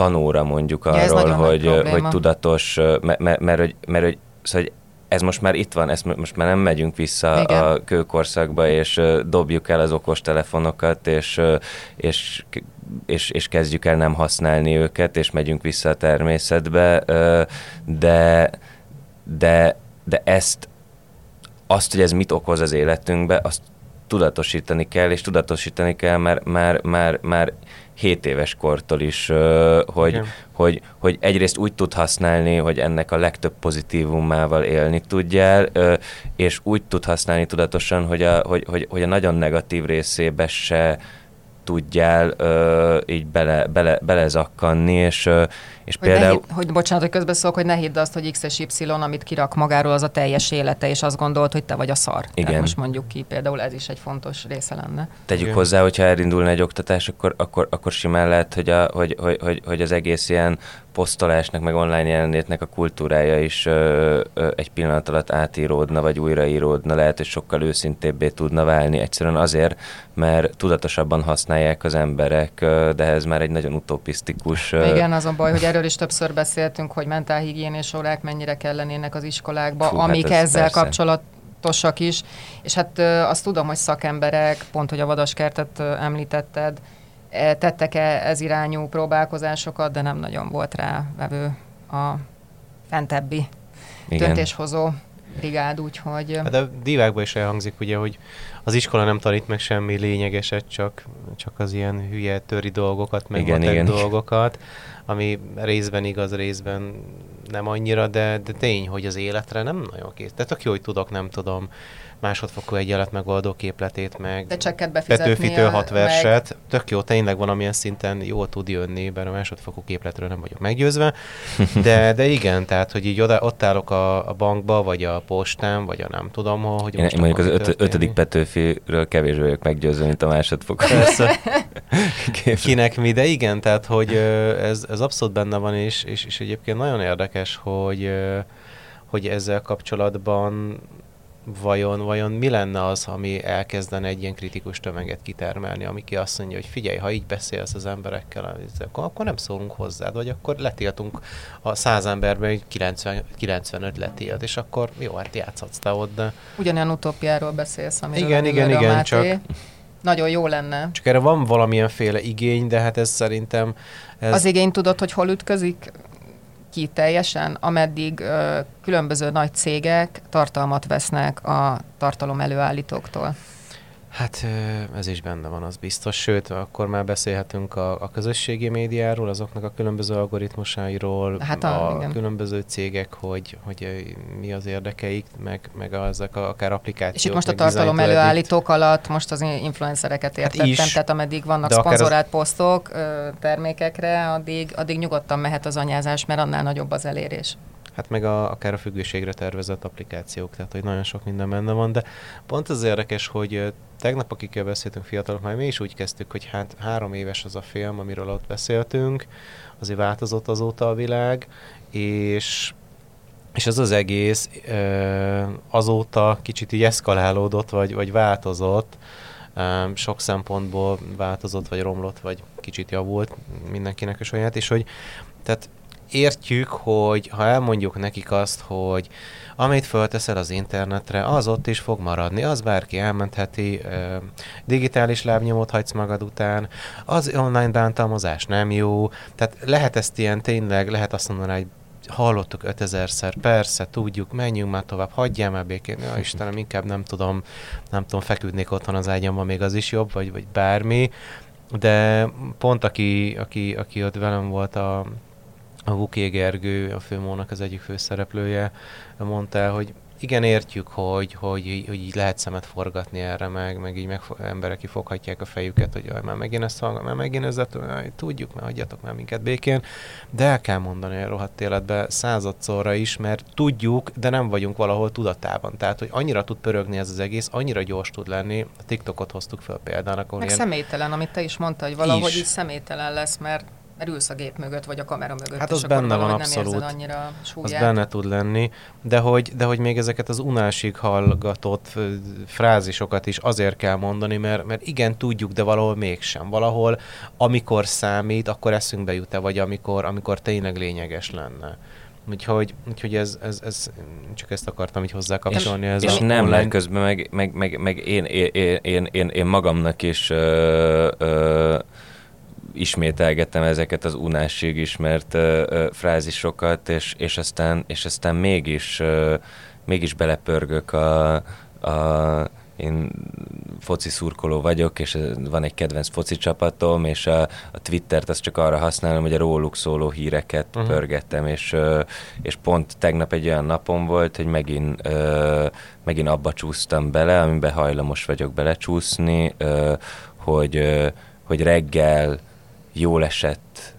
tanóra mondjuk arról, ja, hogy, hogy tudatos, mert, mert, mert, mert hogy, szóval, hogy ez most már itt van, ezt most már nem megyünk vissza Igen. a kőkorszakba, és dobjuk el az okostelefonokat, és, és, és, és kezdjük el nem használni őket, és megyünk vissza a természetbe, de, de, de ezt, azt, hogy ez mit okoz az életünkbe, azt tudatosítani kell, és tudatosítani kell már, már, már, már 7 éves kortól is, hogy, hogy, hogy egyrészt úgy tud használni, hogy ennek a legtöbb pozitívumával élni tudjál, és úgy tud használni tudatosan, hogy a, hogy, hogy, hogy a nagyon negatív részébe se tudjál így bele, bele, belezakkanni, és, és Hogy, például... ne hidd, hogy bocsánat, hogy közbeszólok, hogy ne hidd azt, hogy X és Y, amit kirak magáról, az a teljes élete, és azt gondolt, hogy te vagy a szar. Igen. Tehát most mondjuk ki, például ez is egy fontos része lenne. Tegyük Igen. hozzá, hogyha elindulna egy oktatás, akkor, akkor, akkor simán lehet, hogy, a, hogy, hogy, hogy, hogy az egész ilyen posztolásnak, meg online jelenlétnek a kultúrája is ö, ö, egy pillanat alatt átíródna, vagy újraíródna, lehet, hogy sokkal őszintébbé tudna válni. Egyszerűen azért, mert tudatosabban használják az emberek, ö, de ez már egy nagyon utopisztikus... ö, Igen, az a baj, hogy erről is többször beszéltünk, hogy mentálhigiénés órák mennyire kellenének az iskolákba, Fú, Fú, hát amik ez ezzel persze. kapcsolatosak is. És hát ö, azt tudom, hogy szakemberek, pont, hogy a vadaskertet ö, említetted, e, tettek-e ez irányú próbálkozásokat, de nem nagyon volt rá vevő a fentebbi igen. döntéshozó brigád, úgyhogy... Hát a divákban is elhangzik ugye, hogy az iskola nem tanít meg semmi lényegeset, csak, csak az ilyen hülye töri dolgokat, meg Igen, igen, igen. Ami részben igaz, részben nem annyira, de, de tény, hogy az életre nem nagyon kész. Tehát tök jó, hogy tudok, nem tudom, másodfokú egyenlet megoldó képletét, meg De csekket a- hat meg- verset. Tök jó, tényleg valamilyen szinten jól tud jönni, bár a másodfokú képletről nem vagyok meggyőzve. (laughs) De, de igen, tehát, hogy így oda, ott állok a, a bankba, vagy a postán, vagy a nem tudom hol, hogy Én, most én mondjuk az öt, ötödik Petőfiről kevésbé vagyok meggyőző, mint a másodfokú. Persze. (laughs) Kinek mi, de igen, tehát hogy ez, ez abszolút benne van, és, és, és egyébként nagyon érdekes, hogy, hogy ezzel kapcsolatban vajon, vajon mi lenne az, ami elkezdene egy ilyen kritikus tömeget kitermelni, ami ki azt mondja, hogy figyelj, ha így beszélsz az emberekkel, akkor, akkor nem szólunk hozzád, vagy akkor letiltunk a száz emberben, hogy 90, 95 letilt, és akkor jó, hát játszhatsz te ott, de Ugyanolyan utópiáról beszélsz, amiről Igen, igen, igen, Máté. csak- Nagyon jó lenne. csak erre van valamilyenféle igény, de hát ez szerintem ez, Az igény tudod, hogy hol ütközik ki teljesen, ameddig ö, különböző nagy cégek tartalmat vesznek a tartalom előállítóktól. Hát ez is benne van, az biztos. Sőt, akkor már beszélhetünk a, a közösségi médiáról, azoknak a különböző algoritmusairól, Hát a- a, igen. különböző cégek, hogy, hogy mi az érdekeik, meg, meg ezek a, akár applikációk. És itt most a tartalom előállítók alatt most az influencereket értettem, Hát is, tehát ameddig vannak akár az- szponzorált posztok termékekre, addig, addig nyugodtan mehet az anyázás, mert annál nagyobb az elérés. Hát meg a, akár a függőségre tervezett applikációk, tehát hogy nagyon sok minden benne van, de pont az érdekes, hogy tegnap, akikkel beszéltünk fiatalok, már mi is úgy kezdtük, hogy hát három éves az a film, amiről ott beszéltünk, azért változott azóta a világ, és és ez az egész azóta kicsit így eszkalálódott, vagy, vagy változott, sok szempontból változott, vagy romlott, vagy kicsit javult mindenkinek a saját, és hogy tehát értjük, hogy ha elmondjuk nekik azt, hogy amit fölteszel az internetre, az ott is fog maradni, az bárki elmentheti, digitális lábnyomot hagysz magad után, az online bántalmazás nem jó, tehát lehet ezt ilyen tényleg, lehet azt mondani, hogy hallottuk 5000-szer, persze, tudjuk, menjünk már tovább, hagyjál már békén, ja Istenem, inkább nem tudom, nem tudom, feküdnék otthon az ágyamban, még az is jobb, vagy, vagy bármi, de pont aki, aki, aki ott velem volt a, a Vuké Gergő, a filmónak az egyik főszereplője, mondta el, hogy igen, értjük, hogy, hogy, hogy így lehet szemet forgatni erre, meg, meg így meg emberek kifoghatják a fejüket, hogy jaj, már megint ezt hallgat, már megint ezt, jaj, tudjuk, már hagyjatok már minket békén, de el kell mondani a rohadt életbe századszorra is, mert tudjuk, de nem vagyunk valahol tudatában. Tehát, hogy annyira tud pörögni ez az egész, annyira gyors tud lenni. A TikTokot hoztuk fel példának, Meg ilyen személytelen, amit te is mondtad, hogy valahogy Is. így személytelen lesz, mert, mert ülsz a gép mögött, vagy a kamera mögött, Hát és az akkor benne van abszolút. nem érzed annyira a az súlyát. benne tud lenni, de hogy, de hogy még ezeket az unásig hallgatott frázisokat is azért kell mondani, mert, mert igen, tudjuk, de valahol mégsem. Valahol, amikor számít, akkor eszünkbe jut-e, vagy amikor, amikor tényleg lényeges lenne. Úgyhogy, úgyhogy ez, ez, ez, csak ezt akartam így hozzákapcsolni. Ez és a nem, online- közben meg, meg, meg, meg én, én, én, én, én, én magamnak is ö, ö, ismételgettem ezeket az unásig ismert ö, ö, frázisokat, és, és, aztán, és aztán mégis, ö, mégis belepörgök a, a én foci szurkoló vagyok, és van egy kedvenc foci csapatom, és a, a Twittert azt csak arra használom, hogy a róluk szóló híreket uh-huh. pörgettem, és, és pont tegnap egy olyan napom volt, hogy megint, megint abba csúsztam bele, amiben hajlamos vagyok belecsúszni, hogy, hogy reggel jól esett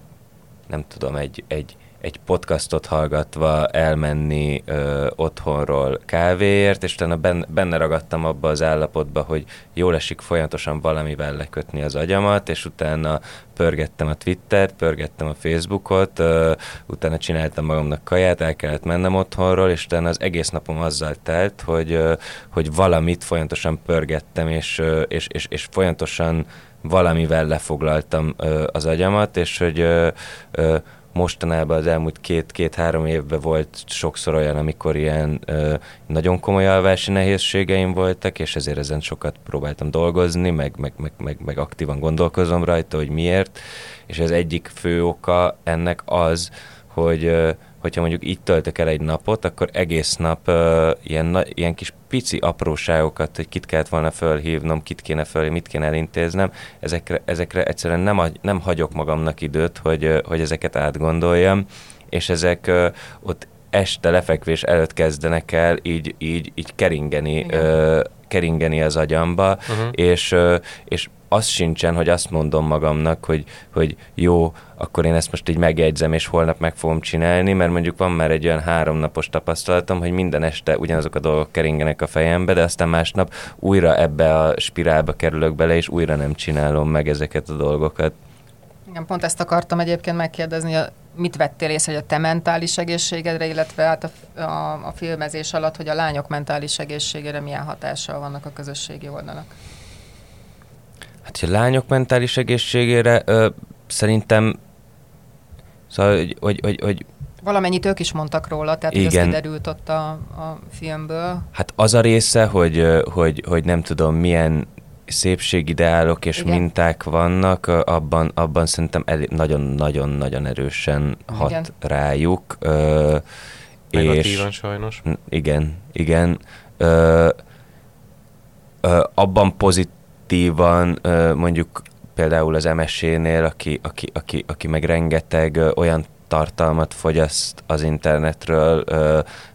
nem tudom, egy, egy, egy podcastot hallgatva elmenni ö, otthonról kávéért, és utána benne, benne ragadtam abba az állapotba, hogy jól esik folyamatosan valamivel lekötni az agyamat, és utána pörgettem a Twittert, pörgettem a Facebookot, ö, utána csináltam magamnak kaját, el kellett mennem otthonról, és utána az egész napom azzal telt, hogy, ö, hogy valamit folyamatosan pörgettem, és, ö, és, és, és folyamatosan valamivel lefoglaltam ö, az agyamat, és hogy ö, ö, mostanában az elmúlt két-két-három évben volt sokszor olyan, amikor ilyen ö, nagyon komoly alvási nehézségeim voltak, és ezért ezen sokat próbáltam dolgozni, meg, meg, meg, meg, meg aktívan gondolkozom rajta, hogy miért, és az egyik fő oka ennek az, hogy ö, hogyha mondjuk így töltök el egy napot, akkor egész nap uh, ilyen, na, ilyen kis pici apróságokat, hogy kit kellett volna fölhívnom, kit kéne föl, mit kéne elintéznem, ezekre, ezekre egyszerűen nem, nem hagyok magamnak időt, hogy, hogy ezeket átgondoljam, és ezek ott este lefekvés előtt kezdenek el így, így, így keringeni, uh, keringeni az agyamba, uh-huh. és, és az sincsen, hogy azt mondom magamnak, hogy, hogy jó, akkor én ezt most így megjegyzem, és holnap meg fogom csinálni, mert mondjuk van már egy olyan háromnapos tapasztalatom, hogy minden este ugyanazok a dolgok keringenek a fejembe, de aztán másnap újra ebbe a spirálba kerülök bele, és újra nem csinálom meg ezeket a dolgokat. Igen, pont ezt akartam egyébként megkérdezni, mit vettél észre, hogy a te mentális egészségedre, illetve hát a, a, a filmezés alatt, hogy a lányok mentális egészségére milyen hatással vannak a közösségi oldalak? Hát, hogy a lányok mentális egészségére ö, szerintem Szóval, hogy, hogy, hogy, hogy Valamennyit ők is mondtak róla, tehát igen. ez kiderült ott a, a filmből. Hát az a része, hogy, hogy, hogy nem tudom, milyen szépségideálok és Igen. minták vannak, abban, abban szerintem nagyon-nagyon-nagyon erősen hat igen. rájuk. Ö, Negatívan és, sajnos. Igen, igen. Ö, ö, abban pozitívan ö, mondjuk például az MSC-nél, aki, aki, aki, aki meg rengeteg olyan tartalmat fogyaszt az internetről,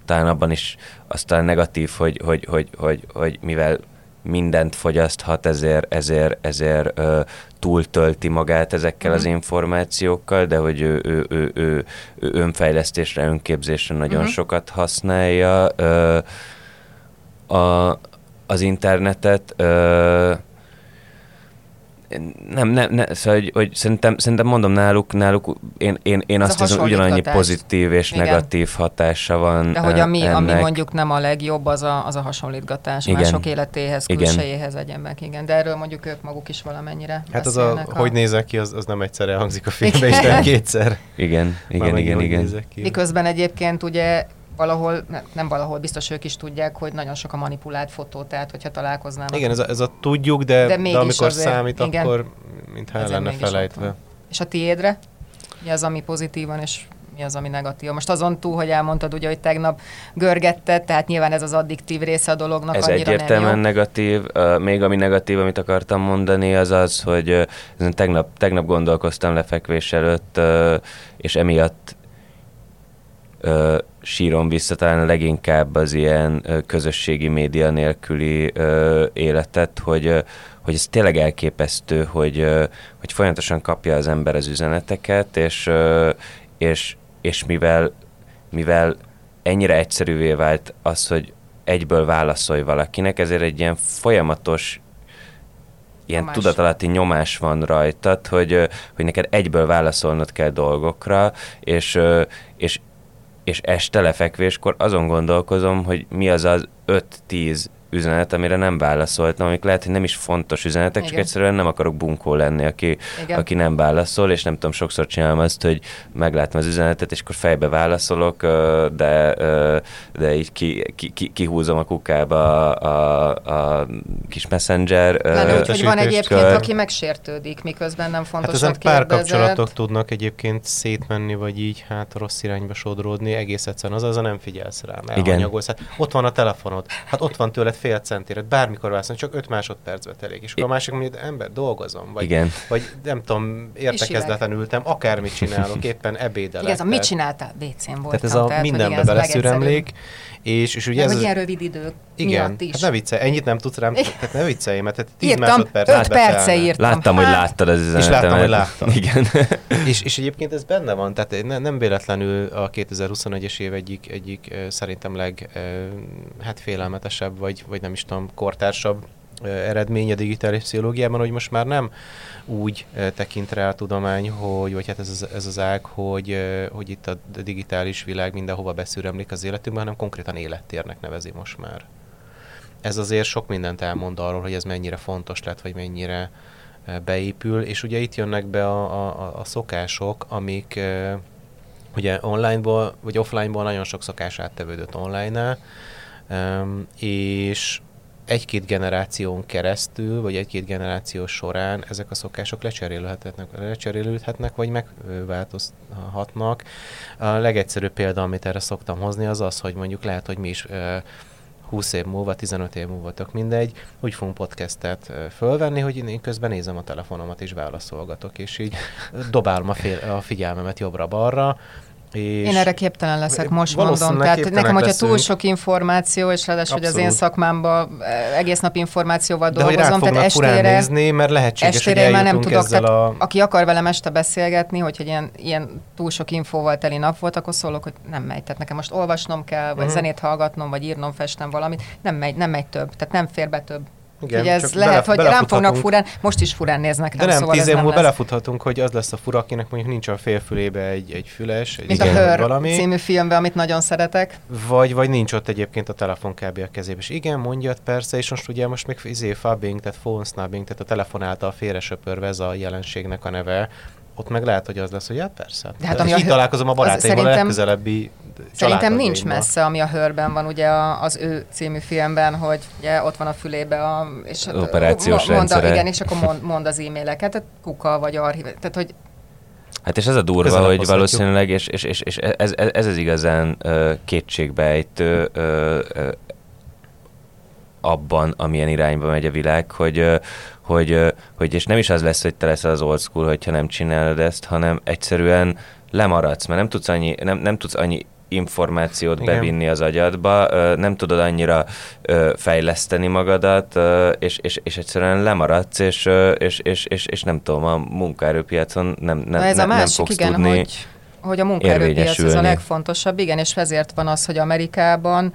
talán abban is aztán negatív, hogy, hogy, hogy, hogy, hogy mivel mindent fogyaszthat, ezért, ezért, ezért ö, túltölti magát ezekkel uh-huh. az mhm. információkkal, de hogy ő, ő, ő, ő, ő önfejlesztésre, önképzésre nagyon uh-huh. sokat használja ö, a, az internetet. Ö, nem, nem, nem szóval, hogy, hogy szerintem, szerintem mondom náluk, náluk én, én, én azt hiszem, ugyanannyi pozitív és Igen. negatív hatása van De hogy ami, ennek. ami mondjuk nem a legjobb, az a, az a hasonlítgatás Igen. mások életéhez, külsejéhez egyenek. Igen, de erről mondjuk ők maguk is valamennyire Hát az a, a, hogy nézek ki, az, az nem egyszerre hangzik a filmben, és (laughs) nem kétszer. Igen, igen, igen, igen. Miközben egyébként ugye valahol, nem valahol, biztos ők is tudják, hogy nagyon sok a manipulált fotó, tehát hogyha találkoznának. Igen, ez a, ez a tudjuk, de, de, de amikor azért, számít, igen, akkor mintha el lenne felejtve. És a tiédre? Mi az, ami pozitívan, és mi az, ami negatív. Most azon túl, hogy elmondtad ugye, hogy tegnap görgetted, tehát nyilván ez az addiktív része a dolognak Ez egyértelműen nem jó. negatív. Uh, még ami negatív, amit akartam mondani, az az, hogy uh, tegnap, tegnap gondolkoztam lefekvés előtt, uh, és emiatt uh, sírom vissza talán leginkább az ilyen uh, közösségi média nélküli uh, életet, hogy, uh, hogy ez tényleg elképesztő, hogy, uh, hogy folyamatosan kapja az ember az üzeneteket, és, uh, és, és mivel, mivel ennyire egyszerűvé vált az, hogy egyből válaszolj valakinek, ezért egy ilyen folyamatos ilyen nyomás. tudatalatti nyomás van rajtad, hogy, hogy neked egyből válaszolnod kell dolgokra, és, és és este lefekvéskor azon gondolkozom, hogy mi az az 5-10 üzenet, amire nem válaszoltam, amik lehet, hogy nem is fontos üzenetek, Igen. csak egyszerűen nem akarok bunkó lenni, aki, aki nem válaszol, és nem tudom, sokszor csinálom azt, hogy meglátom az üzenetet, és akkor fejbe válaszolok, de, de így ki, ki, ki, kihúzom a kukába a, a, a kis messenger. Lenne, hogy van egyébként, kör. aki megsértődik, miközben nem fontos, hát ezen párkapcsolatok tudnak egyébként szétmenni, vagy így hát rossz irányba sodródni, egész egyszerűen az, az a nem figyelsz rá, elhanyagolsz. Hát ott van a telefonod, hát ott van tőled fél centire, bármikor válaszolni, csak 5 másodpercbe elég. És akkor a másik mondja, hogy ember, dolgozom, vagy, Igen. vagy nem tudom, értekezleten ültem, akármit csinálok, (laughs) éppen ebédelek. Igen, ez a mit Tehát- csináltál? WC-n voltam. Tehát ez a hogy mindenbe beleszüremlék, és, és ugye ez... hogy az- ilyen rövid idők igen, miatt is. hát ne viccelj, ennyit nem tudsz rám, (laughs) tehát ne viccelj, mert tehát 10 Írtam, másodpercet 5 perce írtam. Láttam, hogy Hát, láttad az üzenetemet. láttam, hogy láttad. Igen. (laughs) És, és egyébként ez benne van, tehát ne, nem véletlenül a 2021-es év egyik, egyik szerintem leg hát félelmetesebb, vagy, vagy nem is tudom, kortársabb eredmény a digitális pszichológiában, hogy most már nem úgy tekint rá a tudomány, hogy, vagy hát ez az, ez az ág, hogy, hogy itt a digitális világ mindenhova beszűremlik az életünkben, hanem konkrétan élettérnek nevezi most már. Ez azért sok mindent elmond arról, hogy ez mennyire fontos lett, vagy mennyire beépül, és ugye itt jönnek be a, a, a- szokások, amik ugye onlineból, vagy offlineból nagyon sok szokás áttevődött online-nál, és egy-két generáción keresztül, vagy egy-két generáció során ezek a szokások lecserélődhetnek, lecserélődhetnek vagy megváltozhatnak. A legegyszerűbb példa, amit erre szoktam hozni, az az, hogy mondjuk lehet, hogy mi is ö, 20 év múlva, 15 év múlva, tök mindegy, úgy fogunk podcastet fölvenni, hogy én közben nézem a telefonomat és válaszolgatok, és így dobálom a, fél, a figyelmemet jobbra-balra, és Én erre képtelen leszek, most mondom. Tehát nekem, hogyha túl sok információ, és ráadásul, hogy az én szakmámban eh, egész nap információval de dolgozom, tehát estére, nézni, mert lehetséges, estére hogy már nem tudok, tehát a... aki akar velem este beszélgetni, hogy ilyen, ilyen túl sok infóval teli nap volt, akkor szólok, hogy nem megy. Tehát nekem most olvasnom kell, vagy Mhm. zenét hallgatnom, vagy írnom, festem valamit. Nem megy, nem megy több. Tehát nem fér be több. Igen, Ugye ez lehet, bele- hogy rám fognak furán, most is furán néznek De rám, nem, szóval tíz év múlva belefuthatunk, hogy az lesz a fura, akinek mondjuk nincs a félfülébe egy, egy füles, egy Mint a ilyen Hör valami, című filmben, amit nagyon szeretek. vagy, vagy nincs ott egyébként a telefonkábel a kezébe. És igen, mondja, persze, és most ugye most még izé fubbing, tehát phone snubbing, tehát a telefon által félresöpörve ez a jelenségnek a neve, ott meg lehet, hogy az lesz, hogy hát persze. De hát De ami a találkozom a barátaimmal a legközelebbi Szerintem nincs messze, ami a Hörben van, ugye az ő című filmben, hogy ugye ott van a fülébe a... És Az operációs mo- mond, rendszere. Igen, és akkor mond, mond az e-maileket, tehát kuka vagy archív, tehát hogy Hát és ez a durva, Közelebb hogy valószínűleg, és, és, és, és ez, ez, ez az igazán ö, kétségbejtő abban, amilyen irányba megy a világ, hogy, hogy, hogy, és nem is az lesz, hogy te leszel az old school, hogyha nem csinálod ezt, hanem egyszerűen lemaradsz, mert nem tudsz annyi, nem, nem tudsz annyi információt Igen. bevinni az agyadba, nem tudod annyira fejleszteni magadat, és, és, és egyszerűen lemaradsz, és, és, és, és, és nem tudom, a munkaerőpiacon nem, nem, Na ez nem, a nem másik, fogsz igen, tudni hogy, hogy a munkaerőpiac ez a legfontosabb, igen, és ezért van az, hogy Amerikában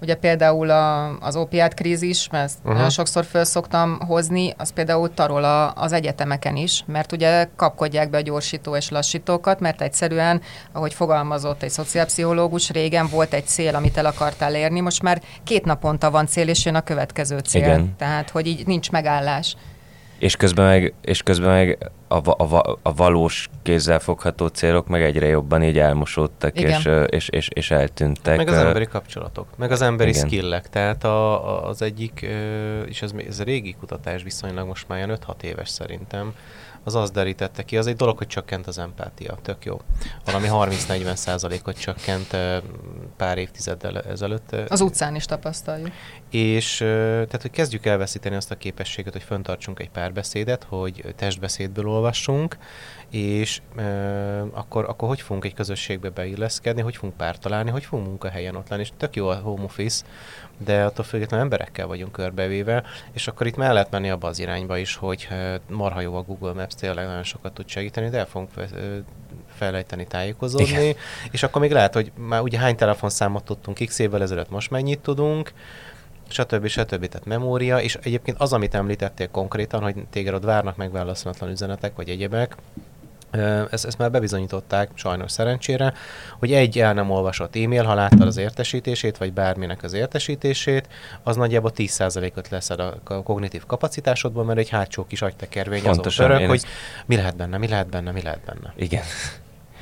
Ugye például a, az opiát krízis, mert ezt uh-huh. nagyon sokszor föl szoktam hozni, az például tarol a, az egyetemeken is, mert ugye kapkodják be a gyorsító és lassítókat, mert egyszerűen, ahogy fogalmazott egy szociálpszichológus, régen volt egy cél, amit el akartál érni, most már két naponta van cél, és jön a következő cél. Igen. Tehát, hogy így nincs megállás. És közben meg, és közben meg a, a, a valós kézzelfogható célok meg egyre jobban így elmosódtak, Igen. és, és, és, és eltűntek. Meg az emberi kapcsolatok, meg az emberi Igen. skillek. Tehát a, a, az egyik, és ez, ez a régi kutatás viszonylag most már ilyen 5-6 éves szerintem, az azt derítette ki, az egy dolog, hogy csökkent az empátia, tök jó. Valami 30-40 százalékot csökkent pár évtizeddel ezelőtt. Az utcán is tapasztaljuk. és tehát, hogy kezdjük elveszíteni azt a képességet, hogy föntartsunk egy párbeszédet, hogy testbeszédből olvassunk, és ö, akkor, akkor hogy fogunk egy közösségbe beilleszkedni, hogy fogunk párt találni, hogy fogunk munkahelyen ott lenni, és tök jó a home office, de attól függetlenül emberekkel vagyunk körbevéve, és akkor itt már lehet menni abba az irányba is, hogy ö, marha jó a Google Maps, tényleg nagyon sokat tud segíteni, de el fogunk ö, fejlejteni, tájékozódni, Igen. és akkor még lehet, hogy már ugye hány telefonszámot tudtunk x évvel ezelőtt, most mennyit tudunk, stb. stb. Tehát memória, és egyébként az, amit említettél konkrétan, hogy téged ott várnak megválaszolatlan üzenetek, vagy egyebek, ezt, ezt már bebizonyították, sajnos szerencsére, hogy egy el nem olvasott e-mail, ha láttad az értesítését, vagy bárminek az értesítését, az nagyjából 10%-ot leszed a a kognitív kapacitásodból, mert egy hátsó kis agytekervény én hogy ezt- mi lehet benne, mi lehet benne, mi lehet benne. Igen.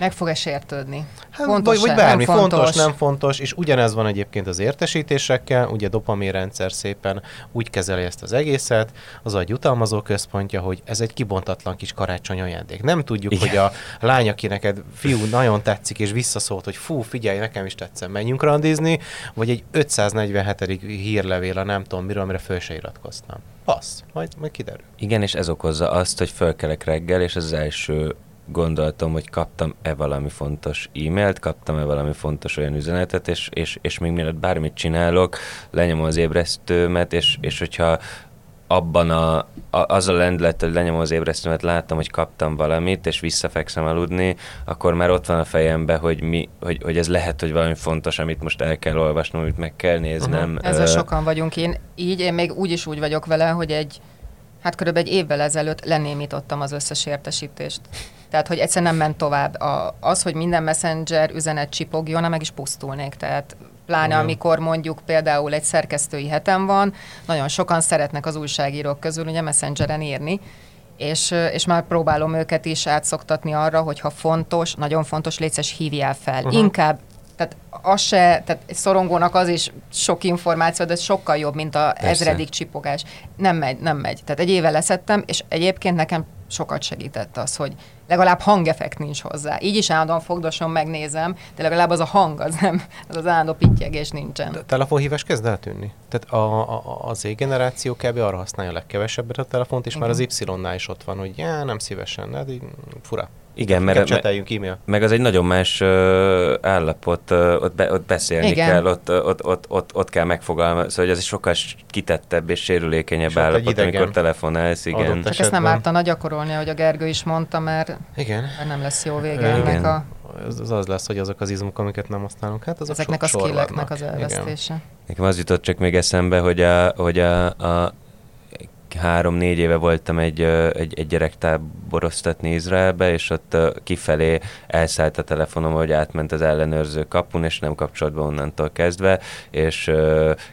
Meg fog-e sértődni? Hát, Fontos-e? vagy, vagy bármi, Nem fontos. fontos? nem fontos, és ugyanez van egyébként az értesítésekkel, ugye a dopaminrendszer szépen úgy kezeli ezt az egészet, az agy jutalmazó központja, hogy ez egy kibontatlan kis karácsony ajándék. Nem tudjuk, Igen. hogy a lány, aki neked fiú nagyon tetszik, és visszaszólt, hogy fú, figyelj, nekem is tetszem, menjünk randizni, vagy egy 547. hírlevél a nem tudom miről, amire föl se iratkoztam. Passz, majd, majd kiderül. Igen, és ez okozza azt, hogy fölkelek reggel, és az első gondolatom, hogy kaptam-e valami fontos e-mailt, kaptam-e valami fontos olyan üzenetet, és, és, és még mielőtt bármit csinálok, lenyomom az ébresztőmet, és, és hogyha abban a, a, az a lendület, hogy lenyomom az ébresztőmet, látom, hogy kaptam valamit, és visszafekszem aludni, akkor már ott van a fejemben, hogy, mi, hogy, hogy ez lehet, hogy valami fontos, amit most el kell olvasnom, amit meg kell néznem. Ezzel Ö, sokan vagyunk én. Így, én még úgy is úgy vagyok vele, hogy egy, hát körülbelül egy évvel ezelőtt lenémítottam az összes értesítést. Tehát, hogy egyszerűen nem ment tovább. A, az, hogy minden messenger üzenet csipogjon, meg is pusztulnék. Tehát pláne Igen. amikor mondjuk például egy szerkesztői hetem van, nagyon sokan szeretnek az újságírók közül ugye messengeren írni, és, és már próbálom őket is átszoktatni arra, hogy ha fontos, nagyon fontos, létszes hívjál fel. Uh-huh. Inkább tehát az se, tehát egy szorongónak az is sok információ, de sokkal jobb, mint a Persze. ezredik csipogás. Nem megy, nem megy. Tehát egy éve leszettem, és egyébként nekem sokat segített az, hogy legalább hangeffekt nincs hozzá. Így is állandóan fogdosom, megnézem, de legalább az a hang, az nem, az az állandó pittyegés nincsen. De a telefonhívás kezd eltűnni. Tehát a, a, a Z generáció kb. arra használja a legkevesebbet a telefont, és már az Y-nál is ott van, hogy já, nem szívesen, hát így fura. Igen, Mert, cseteljünk e-mail. Meg az egy nagyon más ö, állapot, ö, ott, be, ott beszélni Igen. kell, ott, ott, ott, ott, ott kell megfogalmazni, szóval hogy ez egy sokkal kitettebb és sérülékenyebb És állapot, amikor telefonálsz, igen. Csak ezt nem ártana gyakorolni, ahogy a Gergő is mondta, mert, Igen. mert nem lesz jó vége Igen. ennek a, Az, az az lesz, hogy azok az izmok, amiket nem használunk, hát azok ezeknek a sok sor skilleknek az vannak. Igen. elvesztése. Nekem az jutott csak még eszembe, hogy a, hogy a, a három-négy éve voltam egy, egy, egy gyerektáboroztatni Izraelbe, és ott kifelé elszállt a telefonom, hogy átment az ellenőrző kapun, és nem kapcsolt be onnantól kezdve, és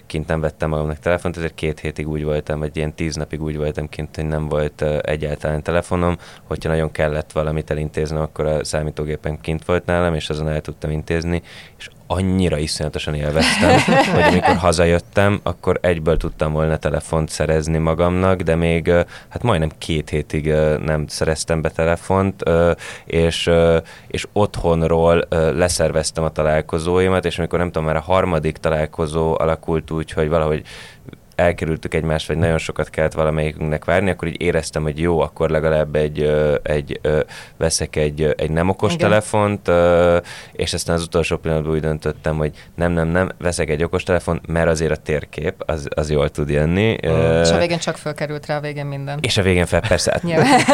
kint nem vettem magamnak telefont, ezért két hétig úgy voltam, vagy ilyen tíz napig úgy voltam kint, hogy nem volt egyáltalán telefonom, hogyha nagyon kellett valamit elintéznem, akkor a számítógépen kint volt nálam, és azon el tudtam intézni, és annyira iszonyatosan élveztem, (laughs) hogy amikor hazajöttem, akkor egyből tudtam volna telefont szerezni magamnak, de még hát majdnem két hétig nem szereztem be telefont, és, és otthonról leszerveztem a találkozóimat, és amikor nem tudom, már a harmadik találkozó alakult úgy, hogy valahogy elkerültük egymást, vagy nagyon sokat kellett valamelyikünknek várni, akkor így éreztem, hogy jó, akkor legalább egy, egy veszek egy, egy nem okos Igen. telefont, és aztán az utolsó pillanatban úgy döntöttem, hogy nem, nem, nem, veszek egy okos telefon, mert azért a térkép az, az jól tud jönni. Ö, És a végén csak fölkerült rá a végén minden. és a végén fel, persze, hát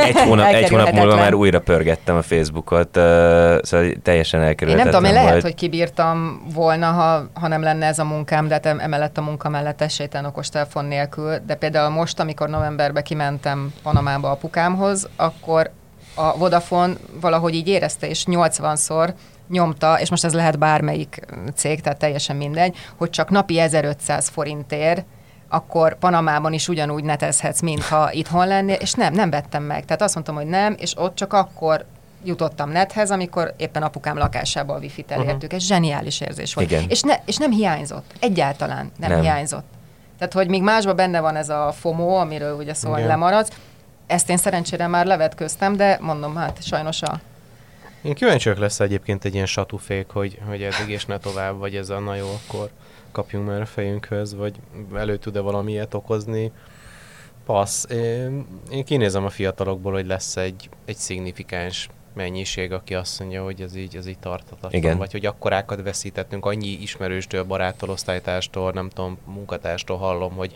egy hónap, egy hónap múlva már újra pörgettem a Facebookot, szóval teljesen Én elkerülhetetlen nem tudom, én lehet, hogy kibírtam volna, ha, ha nem lenne ez a munkám, de hát em- emellett a munka mellett esélytelen okostelefon nélkül. De például most, amikor novemberben kimentem Panamába apukámhoz, akkor a Vodafone valahogy így érezte, és 80-szor nyomta, és most ez lehet bármelyik cég, tehát teljesen mindegy, hogy csak napi 1500 forintért akkor Panamában is ugyanúgy netezhetsz, mintha itthon lennél, és nem, nem vettem meg. Tehát azt mondtam, hogy nem, és ott csak akkor jutottam nethez, amikor éppen apukám lakásába a wifi-t elértük. Uh-huh. Ez zseniális érzés volt. Igen. És, ne, és nem hiányzott. Egyáltalán Nem. nem hiányzott. Tehát, hogy míg másban benne van ez a FOMO, amiről ugye szó, hogy Igen. lemaradsz, ezt én szerencsére már levetköztem, de mondom, hát sajnos a... Én kíváncsi vagyok lesz egyébként egy ilyen satúfék, hogy, hogy eddig és ne tovább, vagy ez a na jó, akkor kapjunk már a fejünkhöz, vagy elő tud-e valami ilyet okozni. Passz. Én, én kinézem a fiatalokból, hogy lesz egy, egy szignifikáns mennyiség, aki azt mondja, hogy ez így, ez így tartatatlan, Igen. vagy hogy akkorákat veszítettünk, annyi ismerőstől, baráttól, osztálytárstól, nem tudom, munkatárstól hallom, hogy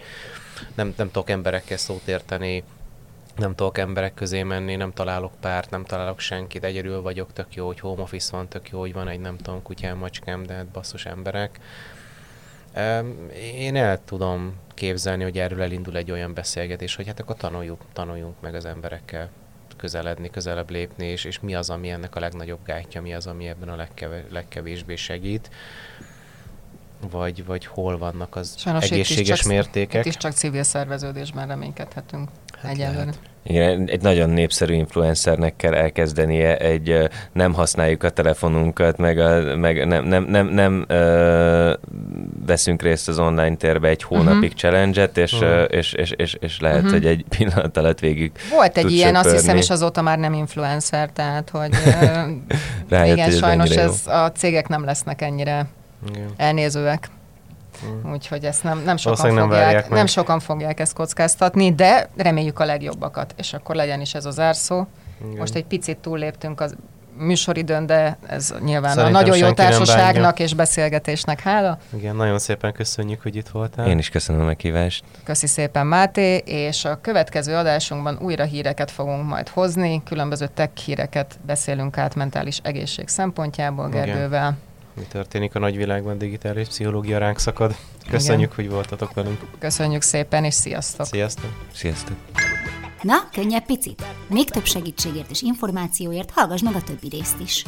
nem, nem tudok emberekkel szót érteni, nem tudok emberek közé menni, nem találok párt, nem találok senkit, egyedül vagyok, tök jó, hogy home office van, tök jó, hogy van egy nem tudom, kutyám, macskám, de hát basszus emberek. Em, Én el tudom képzelni, hogy erről elindul egy olyan beszélgetés, hogy hát akkor tanuljuk, tanuljunk meg az emberekkel közeledni, közelebb lépni, és, és mi az, ami ennek a legnagyobb gátja, mi az, ami ebben a legkeve, legkevésbé segít, vagy, vagy hol vannak az Sajnos itt is egészséges csak- mértékek. Itt is csak civil szerveződésben reménykedhetünk. Hát egyelőre. Lehet. Igen, egy nagyon népszerű influencernek kell elkezdenie egy nem használjuk a telefonunkat, meg, a, meg nem, nem, nem, nem uh, veszünk részt az online térbe egy hónapig uh-huh. challenge-et, és, uh-huh. uh, és, és, és, és lehet, uh-huh. hogy egy (laughs) pillanat alatt végig Volt egy ilyen, söpörni. azt hiszem, és azóta már nem influencer, tehát hogy (laughs) Rájött, igen, hogy sajnos ez, a cégek nem lesznek ennyire igen. elnézőek. Mm. Úgyhogy ezt nem, nem, sokan nem fogják, nem sokan fogják ezt kockáztatni, de reméljük a legjobbakat, és akkor legyen is ez az árszó. Igen. Most egy picit túlléptünk az műsoridőn, de ez nyilván Szerintem a nagyon jó társaságnak és beszélgetésnek hála. Igen, nagyon szépen köszönjük, hogy itt voltál. Én is köszönöm a meghívást. Köszi szépen Máté, és a következő adásunkban újra híreket fogunk majd hozni, különböző tech híreket beszélünk át mentális egészség szempontjából Gergővel. Igen mi történik a nagyvilágban, digitális pszichológia ránk szakad. Köszönjük, Igen. hogy voltatok velünk. Köszönjük szépen, és sziasztok! Sziasztok! Sziasztok! Na, könnyebb picit? Még több segítségért és információért hallgass meg a többi részt is.